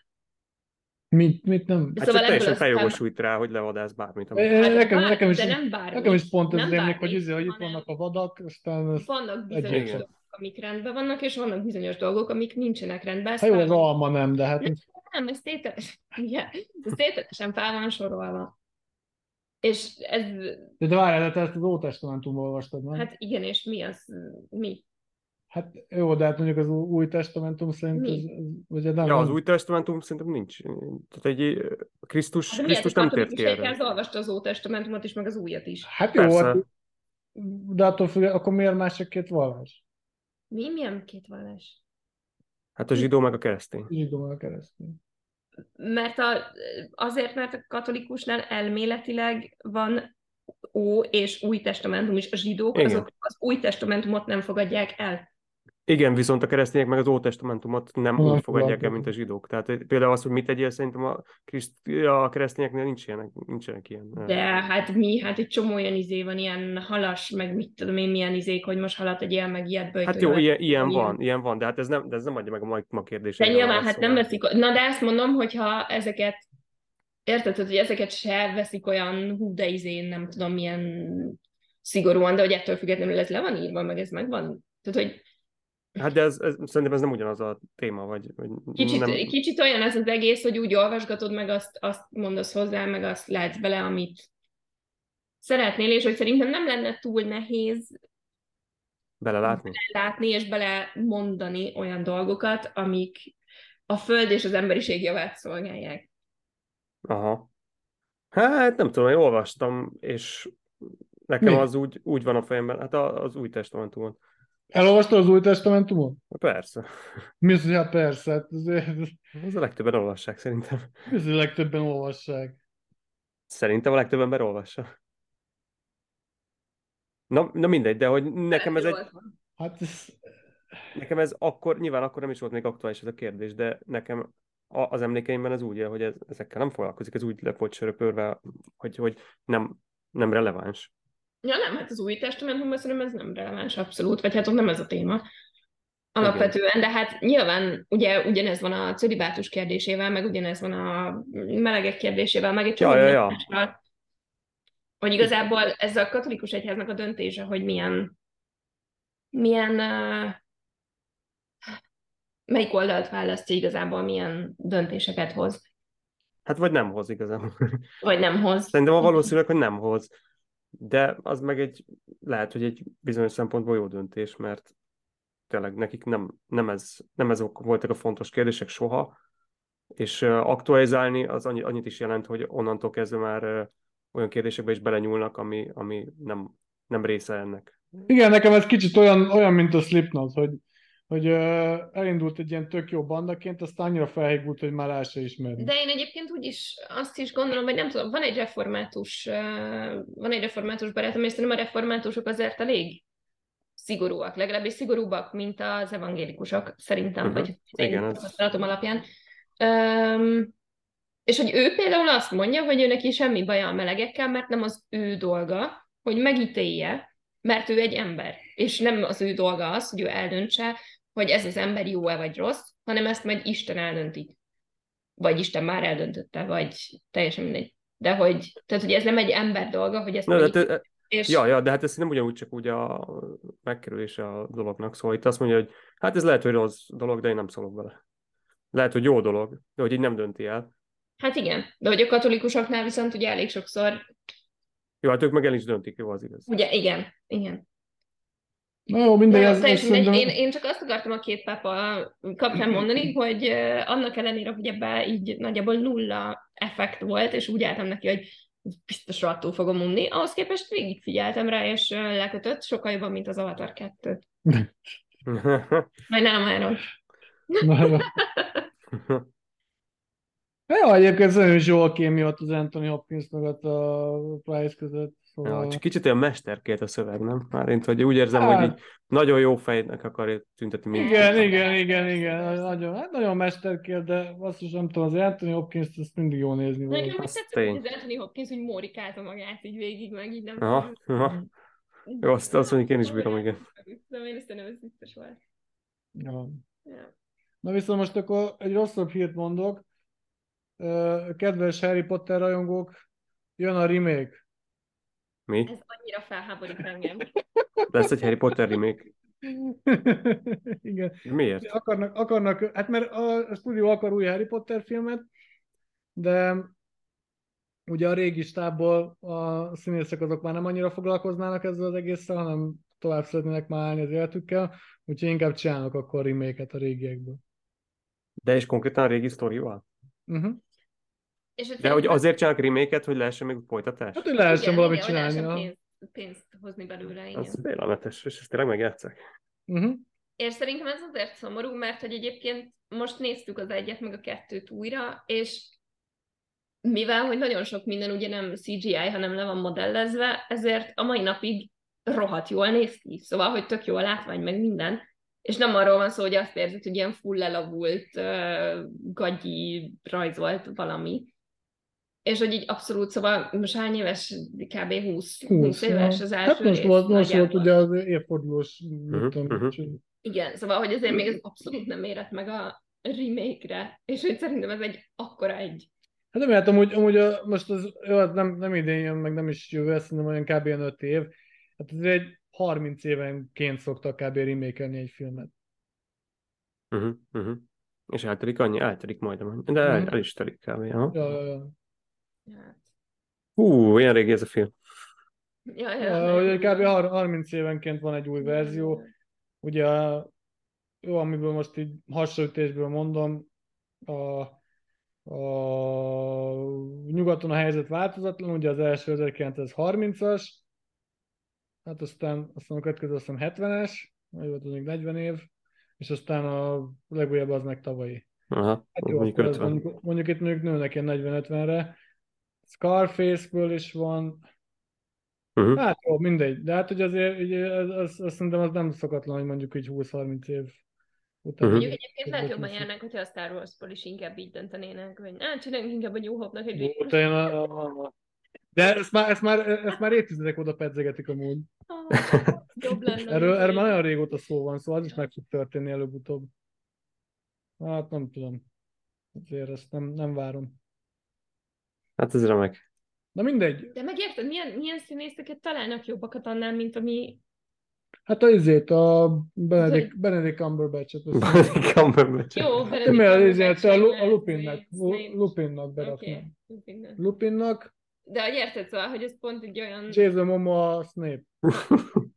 Mit, mit nem? Hát Szóval szóval teljesen feljogosult rá, hogy levadász bármit. Amit... Eh, nekem, bár- nekem, is, de nem bármi. nekem is pont ez Nem rémlik, hogy, izé, hogy itt vannak a vadak, aztán vannak bizonyos Egyébként. dolgok, amik rendben vannak, és vannak bizonyos dolgok, amik nincsenek rendben. Ha jó, az alma nem, de hát Nem, ez tételes, igen, ez tételesen fel van sorolva. És ez, de, de várjál, de te ezt az Ótestamentumban olvastad, nem? Hát, hát igen, és mi az, mi? hát jó, de hát mondjuk az Új Testamentum szerint Mi? ez, ez ugye nem, Ja, az nem- új testamentum szerintem nincs. Tehát egy Krisztus, Hát Krisztus nem tért ki erre. egyház olvasta az Ótestamentumot is, meg az újat is. Hát jó, hát, de attól függ, akkor miért más csak két vallás? Mi? Milyen két vallás? Hát a zsidó meg a keresztény. Zsidó meg a keresztény. Mert a, azért, mert a katolikusnál elméletileg van Ó és Új Testamentum is. A zsidók Igen. azok az Új Testamentumot nem fogadják el. Igen, viszont a keresztények meg az ótestamentumot nem úgy fogadják el, mint a zsidók. Tehát például az, hogy mit tegyél, szerintem a, Kriszt, a keresztényeknél nincs ilyenek, nincsenek ilyen. De hát mi, hát egy csomó olyan izé van, ilyen halas, meg mit tudom én, milyen izék, hogy most halat egy ilyen, meg ilyet Hát jó, ilyen, ilyen ilyen. van, ilyen van, de hát ez nem, de ez nem adja meg a ma, ma De kérdését. nyilván hát nem veszik, na de azt mondom, hogyha ezeket, érted, hogy ezeket se veszik olyan hú, de izén, nem tudom milyen szigorúan, de hogy ettől függetlenül ez le van írva, meg ez megvan. Tehát, hogy Hát de ez, ez, szerintem ez nem ugyanaz a téma, vagy, vagy kicsit, nem, kicsit olyan ez az egész, hogy úgy olvasgatod, meg azt, azt mondasz hozzá, meg azt látsz bele, amit szeretnél, és hogy szerintem nem lenne túl nehéz belelátni. látni és bele mondani olyan dolgokat, amik a Föld és az emberiség javát szolgálják. Aha. Hát nem tudom, én olvastam, és nekem Mi? az úgy, úgy van a fejemben, hát az új testamentumon. Elolvastad az Új Testamentumot? Persze. Mi az, hogy hát persze, hát azért, Ez a legtöbben olvassák szerintem. mi az, hogy legtöbben olvassák. Szerintem a legtöbb ember olvassa. Na, na mindegy, de hogy nekem ez, egy, Hát ez, nekem ez akkor, nyilván akkor nem is volt még aktuális ez a kérdés, de nekem a, az emlékeimben ez úgy él, hogy ez, ezekkel nem foglalkozik, ez úgy le volt söröpörve, hogy, hogy nem, nem releváns. Ja nem, hát az új testamentumban szerintem ez nem releváns abszolút, vagy hát ott nem ez a téma. Alapvetően, de hát nyilván ugye ugyanez van a cölibátus kérdésével, meg ugyanez van a melegek kérdésével, meg egy Ja, ja, ja. mással. Hogy igazából ez a katolikus egyháznak a döntése, hogy milyen, milyen uh, melyik oldalt választja igazából, milyen döntéseket hoz, Hát vagy nem hoz igazán. vagy nem hoz. Szerintem a valószínűleg, hogy nem hoz. De az meg egy, lehet, hogy egy bizonyos szempontból jó döntés, mert tényleg nekik nem, nem, ez, nem ezek voltak a fontos kérdések soha, és aktualizálni az annyi, annyit is jelent, hogy onnantól kezdve már olyan kérdésekbe is belenyúlnak, ami, ami nem, nem része ennek. igen, nekem ez kicsit olyan, olyan mint a Slipknot, hogy, hogy uh, elindult egy ilyen tök jó bandaként, aztán annyira felhígult, hogy már el se ismerni. De én egyébként úgy is azt is gondolom, hogy nem tudom, van egy református, uh, van egy református barátom, és szerintem a reformátusok azért elég szigorúak, legalábbis szigorúbbak, mint az evangélikusok, szerintem, Mhm. vagy az én Igen, ez- tapasztalatom alapján. Um, és hogy ő például azt mondja, hogy ő neki semmi baja a melegekkel, mert nem az ő dolga, hogy megítélje, mert ő egy ember. És nem az ő dolga az, hogy ő eldöntse, hogy ez az ember jó-e vagy rossz, hanem ezt majd Isten eldönti. Vagy Isten már eldöntötte, vagy teljesen mindegy. De hogy, tehát, hogy ez nem egy ember dolga, hogy ezt Na, de, majd te, és ja, ja, de hát ez nem ugyanúgy csak úgy a megkerülése a dolognak. Szóval itt azt mondja, hogy hát ez lehet, hogy rossz dolog, de én nem szólok bele. Lehet, hogy jó dolog, de hogy így nem dönti el. Hát igen, de hogy a katolikusoknál viszont ugye elég sokszor, Jó, hát ők meg el is döntik, jó, az igaz. ugye igen, igen. Na jó, mindegy, De ez, ez szerintem... én, én csak azt akartam a két pápa kapcsán mondani, hogy annak ellenére, hogy ebben így nagyjából nulla effekt volt, és úgy álltam neki, hogy biztos rohadtul fogom unni. Ahhoz képest végigfigyeltem rá, és lekötött, sokkal jobban, mint az Avatar 2. Majd nem Áron. Ja, egyébként nagyon is jó a kémia az Anthony Hopkins meg a Price között. Ja, csak kicsit olyan mesterkélt a szöveg, nem? Már én hogy úgy érzem, Hát. hogy így nagyon jó fejnek akarja tüntetni mindent. Igen, igen, igen, igen. Nagyon, hát nagyon mesterkélt, de azt is nem tudom, az Anthony Hopkins ezt mindig jó nézni. Nekem Az tetszett, hogy az Anthony Hopkins úgy mórikálta magát így végig, meg így nem Aha, aha. Jó, azt- azt mondjuk én is bírom, igen. De én szerintem ez biztos volt. Ja. Ja. Na viszont most akkor egy rosszabb hírt mondok. Kedves Harry Potter rajongók, jön a remake. Mi? Ez annyira felháborít engem. Lesz egy Harry Potter remake. [laughs] Igen. Miért? Akarnak, akarnak, hát mert a, stúdió akar új Harry Potter filmet, de ugye a régi stábból a színészek azok már nem annyira foglalkoznának ezzel az egésszel, hanem tovább szeretnének már állni az életükkel, úgyhogy inkább csinálnak akkor remake-et a régiekből. De és konkrétan a régi sztorival? Uh-huh. És De hogy azért csinálnak remake hogy lehessen még folytatás? Hát, hogy lehessen igen, valamit igen, hogy csinálni. lehessen. Pénzt, pénzt hozni belőle, igen. Az félelmetes, és ezt tényleg megjátszák. Uh-huh. És szerintem ez azért szomorú, mert hogy egyébként most néztük az egyet, meg a kettőt újra, és mivel, hogy nagyon sok minden ugye nem CGI, hanem le van modellezve, ezért a mai napig rohadt jól néz ki. Szóval, hogy tök jó a látvány, meg minden. És nem arról van szó, hogy azt érzed, hogy ilyen full elavult, uh, gagyi rajzolt valami. És hogy így abszolút, szóval most hány éves, kb. 20, 20 éves az első Hát most rész volt, most volt ugye az évfordulós, Mhm, mhm. Igen, szóval, hogy azért még ez abszolút nem érett meg a remake-re, és hogy szerintem ez egy akkora egy Hát nem értem, amúgy, amúgy a, most az, jó, hát nem, nem idén jön, meg nem is jövő, szerintem olyan kb. ilyen 5 év. Hát ez egy 30 évenként szoktak kb. remake egy filmet. Uh-huh, uh-huh. És eltelik annyi, eltelik majdnem. De el, el is telik kb. Aha. Ja, ja, ja. Hát, Hú, ilyen régi ez a film. ja, ja, hogy kb. jó. har- 30 évenként van egy új verzió. Ugye, jó, amiből most így hasonlítésből mondom, a, a nyugaton a helyzet változatlan, ugye az első 1930-as, hát aztán, aztán a következő azt hiszem 70-es, vagy még 40 év, és aztán a legújabb az meg tavalyi. Aha, Hát jó, mondjuk akkor az 50. mondjuk, mondjuk itt mondjuk nőnek ilyen 40-50-re. Scarface-ből is van. Uh-huh. Hát jó, mindegy. De hát hogy azért ugye, az, az, az, szerintem az nem szokatlan, hogy mondjuk így 20-30 év után. Mhm. Mondjuk egyébként lehet jobban járnak, hogyha a Star Wars-ból is inkább így döntenének, hogy hát csináljunk inkább a New Hope-nak egy Jó, én a, a, a, de ezt már, ezt, már, ezt már évtizedek oda pedzegetik amúgy. [laughs] Jobb lenne. Erről, erről már nagyon régóta szó van, szóval az is meg fog történni előbb-utóbb. Hát nem tudom. Azért ezt nem, nem várom. Hát ez remek. Na mindegy. De megérted, milyen, milyen színészeket találnak jobbakat annál, mint ami... Hát a izét, a Benedict, Benedict Cumberbatch-et. [laughs] Benedict Cumberbatch. Jó, Hát Benedict az Cumberbatch izét, a, a Lupinnak. Lupinnak beraknám. Lupinnak. Lupinnak, De érted, szóval, hogy ez pont egy olyan... Jason Momoa, Snape.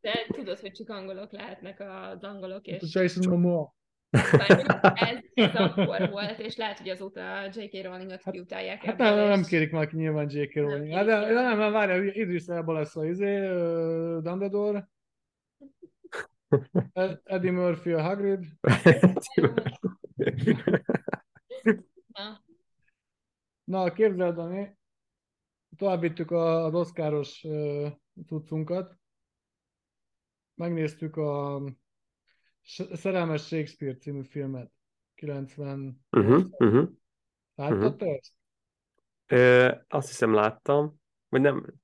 De tudod, hogy csak angolok lehetnek az angolok, és Jason Momoa. [laughs] Ez, ez akkor volt, és lehet, hogy azóta J.K. Rowlingot kiutálják Hát nem, nem kérik már ki nyilván J.K. Rowling. Hát de, de nem, nem, várjál, Idris Elba lesz a izé, uh, Dumbledore. Ed- Eddie Murphy a Hagrid. Na, Na, képzeld, Dani, tovább vittük a- az oszkáros uh, cuccunkat. Megnéztük a Szerelmes Shakespeare című filmet. 90. uh-huh, uh-huh. Láttad te ezt? Ö, azt hiszem láttam, vagy nem.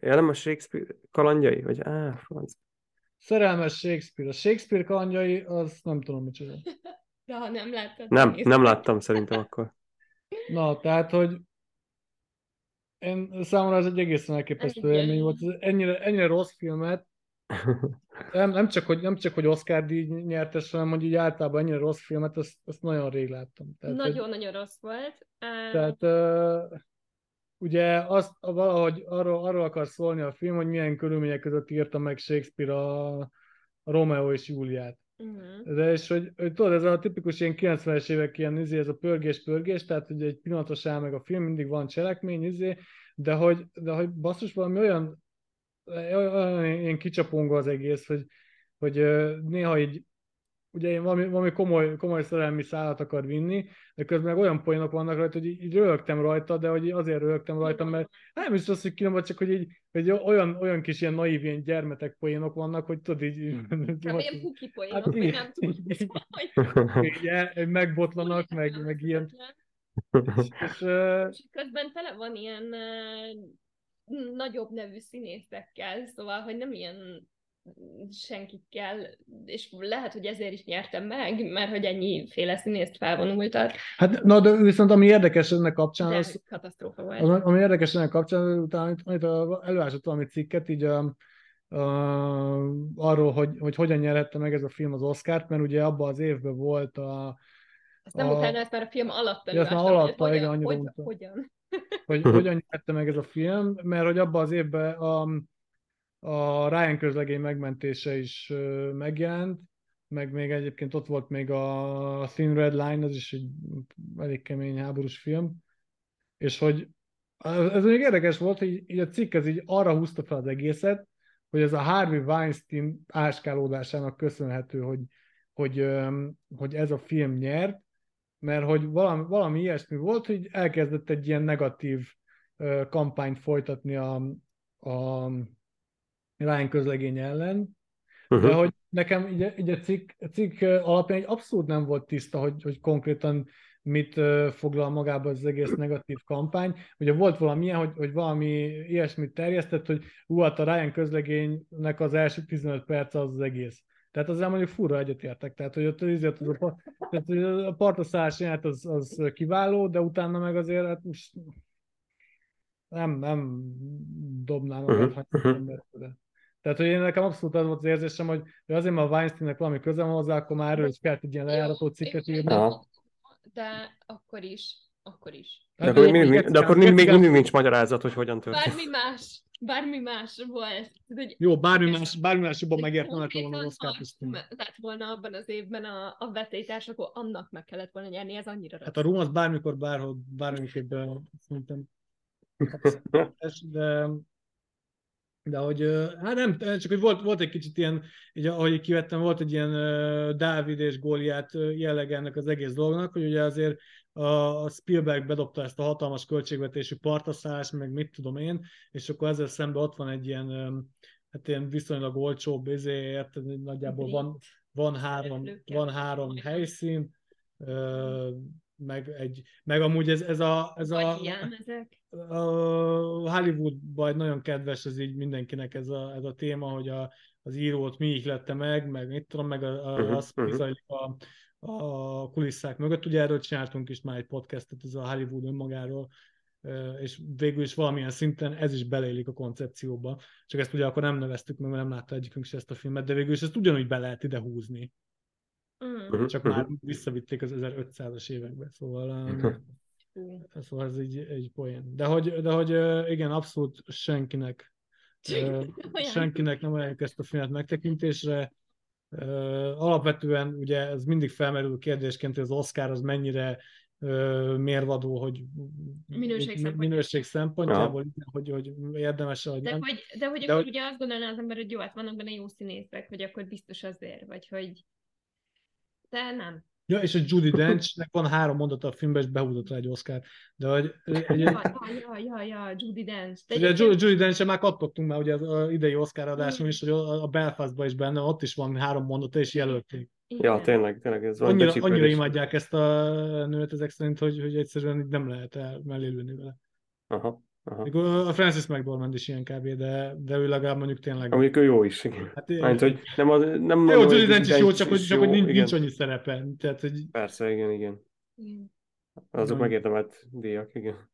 Ja, nem a Shakespeare kalandjai? Vagy á, franc. Szerelmes Shakespeare. A Shakespeare kalandjai, az nem tudom micsoda. [laughs] de ha nem láttad, Nem, nézd. nem láttam szerintem akkor. [laughs] Na, tehát, hogy én, számomra ez egy egészen elképesztő élmény volt. Ennyire, ennyire rossz filmet, nem, nem, csak, hogy, nem csak, hogy Oscar díj nyertes, hanem hogy így általában ennyire rossz filmet, ezt, ezt nagyon rég láttam. Nagyon-nagyon rossz volt. Tehát uh, ugye azt valahogy arról, arról akar szólni a film, hogy milyen körülmények között írta meg Shakespeare a, a Romeo és Júliát. uh-huh. De és hogy, hogy tudod, ez a tipikus ilyen 90-es évek ilyen izé, ez a pörgés-pörgés, tehát hogy egy pillanatos áll meg a film, mindig van cselekmény, izé, de hogy, de hogy basszus valami olyan, olyan ilyen kicsapongó az egész, hogy, hogy néha így ugye én valami, valami komoly, komoly szerelmi szállat akar vinni, de közben meg olyan poénok vannak rajta, hogy így, így rögtem rajta, de hogy azért rögtem rajta, mert nem is az, hogy kinom, csak hogy így hogy olyan, olyan kis ilyen naív, ilyen gyermetek poénok vannak, hogy tudod így... [laughs] Nem ilyen puki poénok, hát, így, nem tudom, hogy... így, megbotlanak, meg, meg ilyen... És, és, és közben tele van ilyen uh, nagyobb nevű színészekkel, szóval, hogy nem ilyen senkikkel, és lehet, hogy ezért is nyertem meg, mert hogy ennyi féle színészt felvonultat. Hát, na, de viszont ami érdekes ennek kapcsán, az, katasztrófa volt. Az, ami érdekes ennek kapcsán, utána amit előásott valami cikket, így a, a, arról, hogy, hogy hogyan nyerhette meg ez a film az Oscárt, mert ugye abban az évben volt a ezt nem a... utána, ezt már a film alatt ja, előástam, alatta, hogy igen, hogyan, hogy, hogyan. Hogy hogyan nyerte meg ez a film, mert hogy abban az évben a, a Ryan közlegény megmentése is megjelent, meg még egyébként ott volt még a Thin Red Line, az is egy elég kemény háborús film, és hogy ez még érdekes volt, hogy így a cikk ez így arra húzta fel az egészet, hogy ez a Harvey Weinstein áskálódásának köszönhető, hogy, hogy, hogy ez a film nyert, mert hogy valami, valami ilyesmi volt, hogy elkezdett egy ilyen negatív kampányt folytatni a, a Ryan közlegény ellen, uh-huh. de hogy nekem így, így a, cikk, a cikk alapján egy abszolút nem volt tiszta, hogy, hogy konkrétan mit foglal magába az egész negatív kampány. Ugye volt valami hogy, hogy valami ilyesmit terjesztett, hogy ú, hát a Ryan közlegénynek az első 15 perc az az egész. Tehát azért mondjuk furra egyetértek. Tehát, hogy ott az, az a, tehát, hogy a partaszállás az, az kiváló, de utána meg azért hát most nem, nem dobnám magát, uh-huh. Tehát, hogy én nekem abszolút az volt az érzésem, hogy azért, mert a Weinsteinnek valami köze van hozzá, akkor már erről is kellett egy ilyen lejárató cikket írni. De akkor is, akkor is. De, hát, akkor, még, de akkor még mindig nincs magyarázat, hogy hogyan történt. Bármi más, bármi más volt. Hogy Jó, bármi más, bármi más jobban megértene volna az Oscar Lett volna abban az évben a, a vetétárs, akkor annak meg kellett volna nyerni, ez annyira Hát a Rum az bármikor, bárhol, bármikor, szerintem de de hogy, hát nem, csak hogy volt, volt egy kicsit ilyen, így, ahogy kivettem, volt egy ilyen Dávid és Góliát jelleg ennek az egész dolognak, hogy ugye azért a Spielberg bedobta ezt a hatalmas költségvetésű partaszállást, meg mit tudom én, és akkor ezzel szemben ott van egy ilyen, hát ilyen viszonylag olcsó bizéért, nagyjából van, van három, van három helyszín, meg, egy, meg amúgy ez, ez a, ez a, a Hollywoodban nagyon kedves ez így mindenkinek ez a, ez a téma, hogy a, az írót mi ihlette meg, meg mit tudom, meg a, a, uh-huh, az uh-huh. a, a kulisszák mögött. Ugye erről csináltunk is már egy podcastet, ez a Hollywood önmagáról, és végül is valamilyen szinten ez is beleélik a koncepcióba. Csak ezt ugye akkor nem neveztük meg, mert nem látta egyikünk se ezt a filmet, de végül is ezt ugyanúgy be lehet ide húzni. Uh-huh. Csak már visszavitték az 1500-as évekbe, szóval, um, szóval ez egy, egy poén. De hogy, de hogy igen, abszolút senkinek [laughs] senkinek nem ajánljuk ezt a filmet megtekintésre. Alapvetően ugye ez mindig felmerül kérdésként, hogy az Oscar az mennyire mérvadó, hogy minőség, szempontjából, minőség szempontjából hogy, hogy érdemes vagy de nem. Hogy, de hogy de akkor hogy... ugye azt gondolná az ember, hogy jó, hát vannak benne jó színészek, hogy akkor biztos azért, vagy hogy de nem. Ja, és a Judy Dench-nek van három mondata a filmben, és behúzott rá egy Oscar. De hogy... Egy, ja, ja, ja, ja, Judy Dench. De ugye egyébként... Judy dench már kaptottunk már ugye az idei Oscar adáson is, hogy a Belfastban is benne, ott is van három mondata, és jelölték. Igen. Ja, tényleg, tényleg ez van. Annyira, annyira imádják ezt a nőt ezek szerint, hogy, hogy egyszerűen nem lehet el mellé vele. Aha. Aha. A Francis McDormand is ilyen kb, de, de ő legalább mondjuk tényleg... Mondjuk ő jó is, igen. Hát, Mind, hogy nem, az, nem mondom, jó, Judy Dench is jó, csak, hogy, csak hogy nincs, nincs annyi szerepe. Tehát, hogy... Persze, igen, igen. Azok megérdemelt díjak, igen.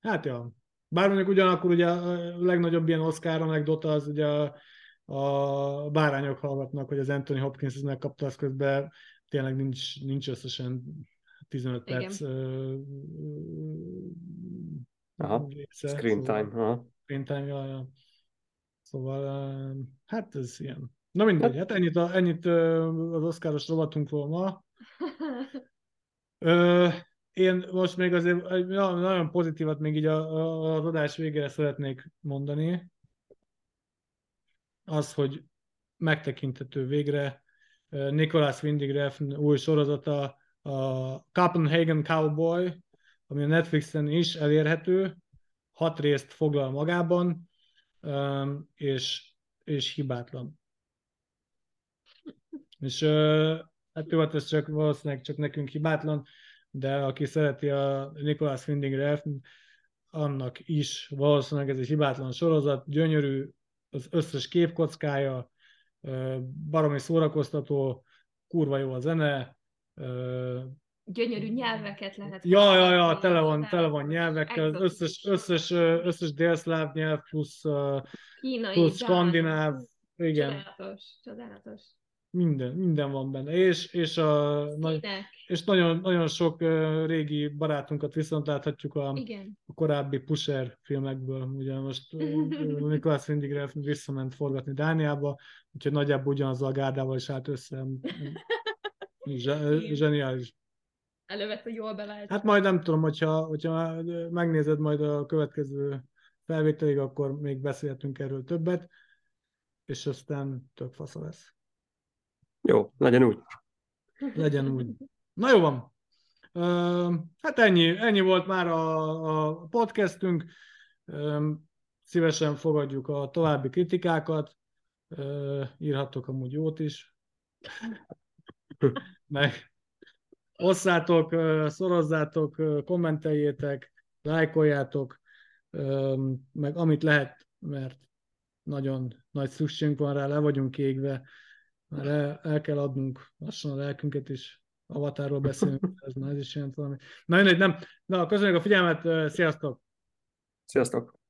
Hát ja. Bár mondjuk ugyanakkor ugye a legnagyobb ilyen Oscar anekdota az ugye a, a bárányok hallgatnak, hogy az Anthony Hopkins megkapta, az közben tényleg nincs, nincs összesen 15 Igen. perc Aha, része, screen szóval, time. Aha. Screen time, ja, ja. Szóval, hát ez ilyen. Na mindegy, hát, ennyit, a, ennyit az oszkáros rovatunkról ma. [laughs] Ö, én most még azért nagyon pozitívat még így a, a, az adás végére szeretnék mondani. Az, hogy megtekintető végre Nicholas Winding új sorozata, a Copenhagen Cowboy, ami a Netflixen is elérhető, hat részt foglal magában, és, és hibátlan. És hát jó, hát ez csak valószínűleg csak nekünk hibátlan, de aki szereti a Nicholas Winding Refn, annak is valószínűleg ez egy hibátlan sorozat, gyönyörű, az összes képkockája, baromi szórakoztató, kurva jó a zene. Gyönyörű nyelveket lehet. Ja, ja, ja, tele van, tele van nyelvekkel, az összes, összes, összes délszláv nyelv plusz, Kínai, plusz skandináv. Igen. Csodálatos, csodálatos. Minden, minden van benne. És, és, a, nagy, és nagyon, nagyon sok régi barátunkat viszont láthatjuk a, Igen. a korábbi Pusher filmekből. Ugye most [laughs] Nikolás Windigre visszament forgatni Dániába, úgyhogy nagyjából ugyanaz a gárdával is állt össze. [laughs] Zseniális. Elővett, hogy jól bevált. Hát majd nem tudom, hogyha, hogyha megnézed majd a következő felvételig, akkor még beszélhetünk erről többet, és aztán tök fasza lesz. Jó, legyen úgy. Legyen úgy. Na jó van. Hát ennyi, ennyi volt már a, a podcastünk. Szívesen fogadjuk a további kritikákat. Írhattok amúgy jót is. [laughs] Meg osszátok, szorozzátok, kommenteljétek, lájkoljátok, meg amit lehet, mert nagyon nagy szükségünk van rá, le vagyunk égve már el, el kell adnunk lassan a lelkünket is, avatáról beszélünk, [laughs] ez már ez is jelent valami. Na, mindegy, nem. Na, köszönjük a figyelmet, sziasztok! Sziasztok!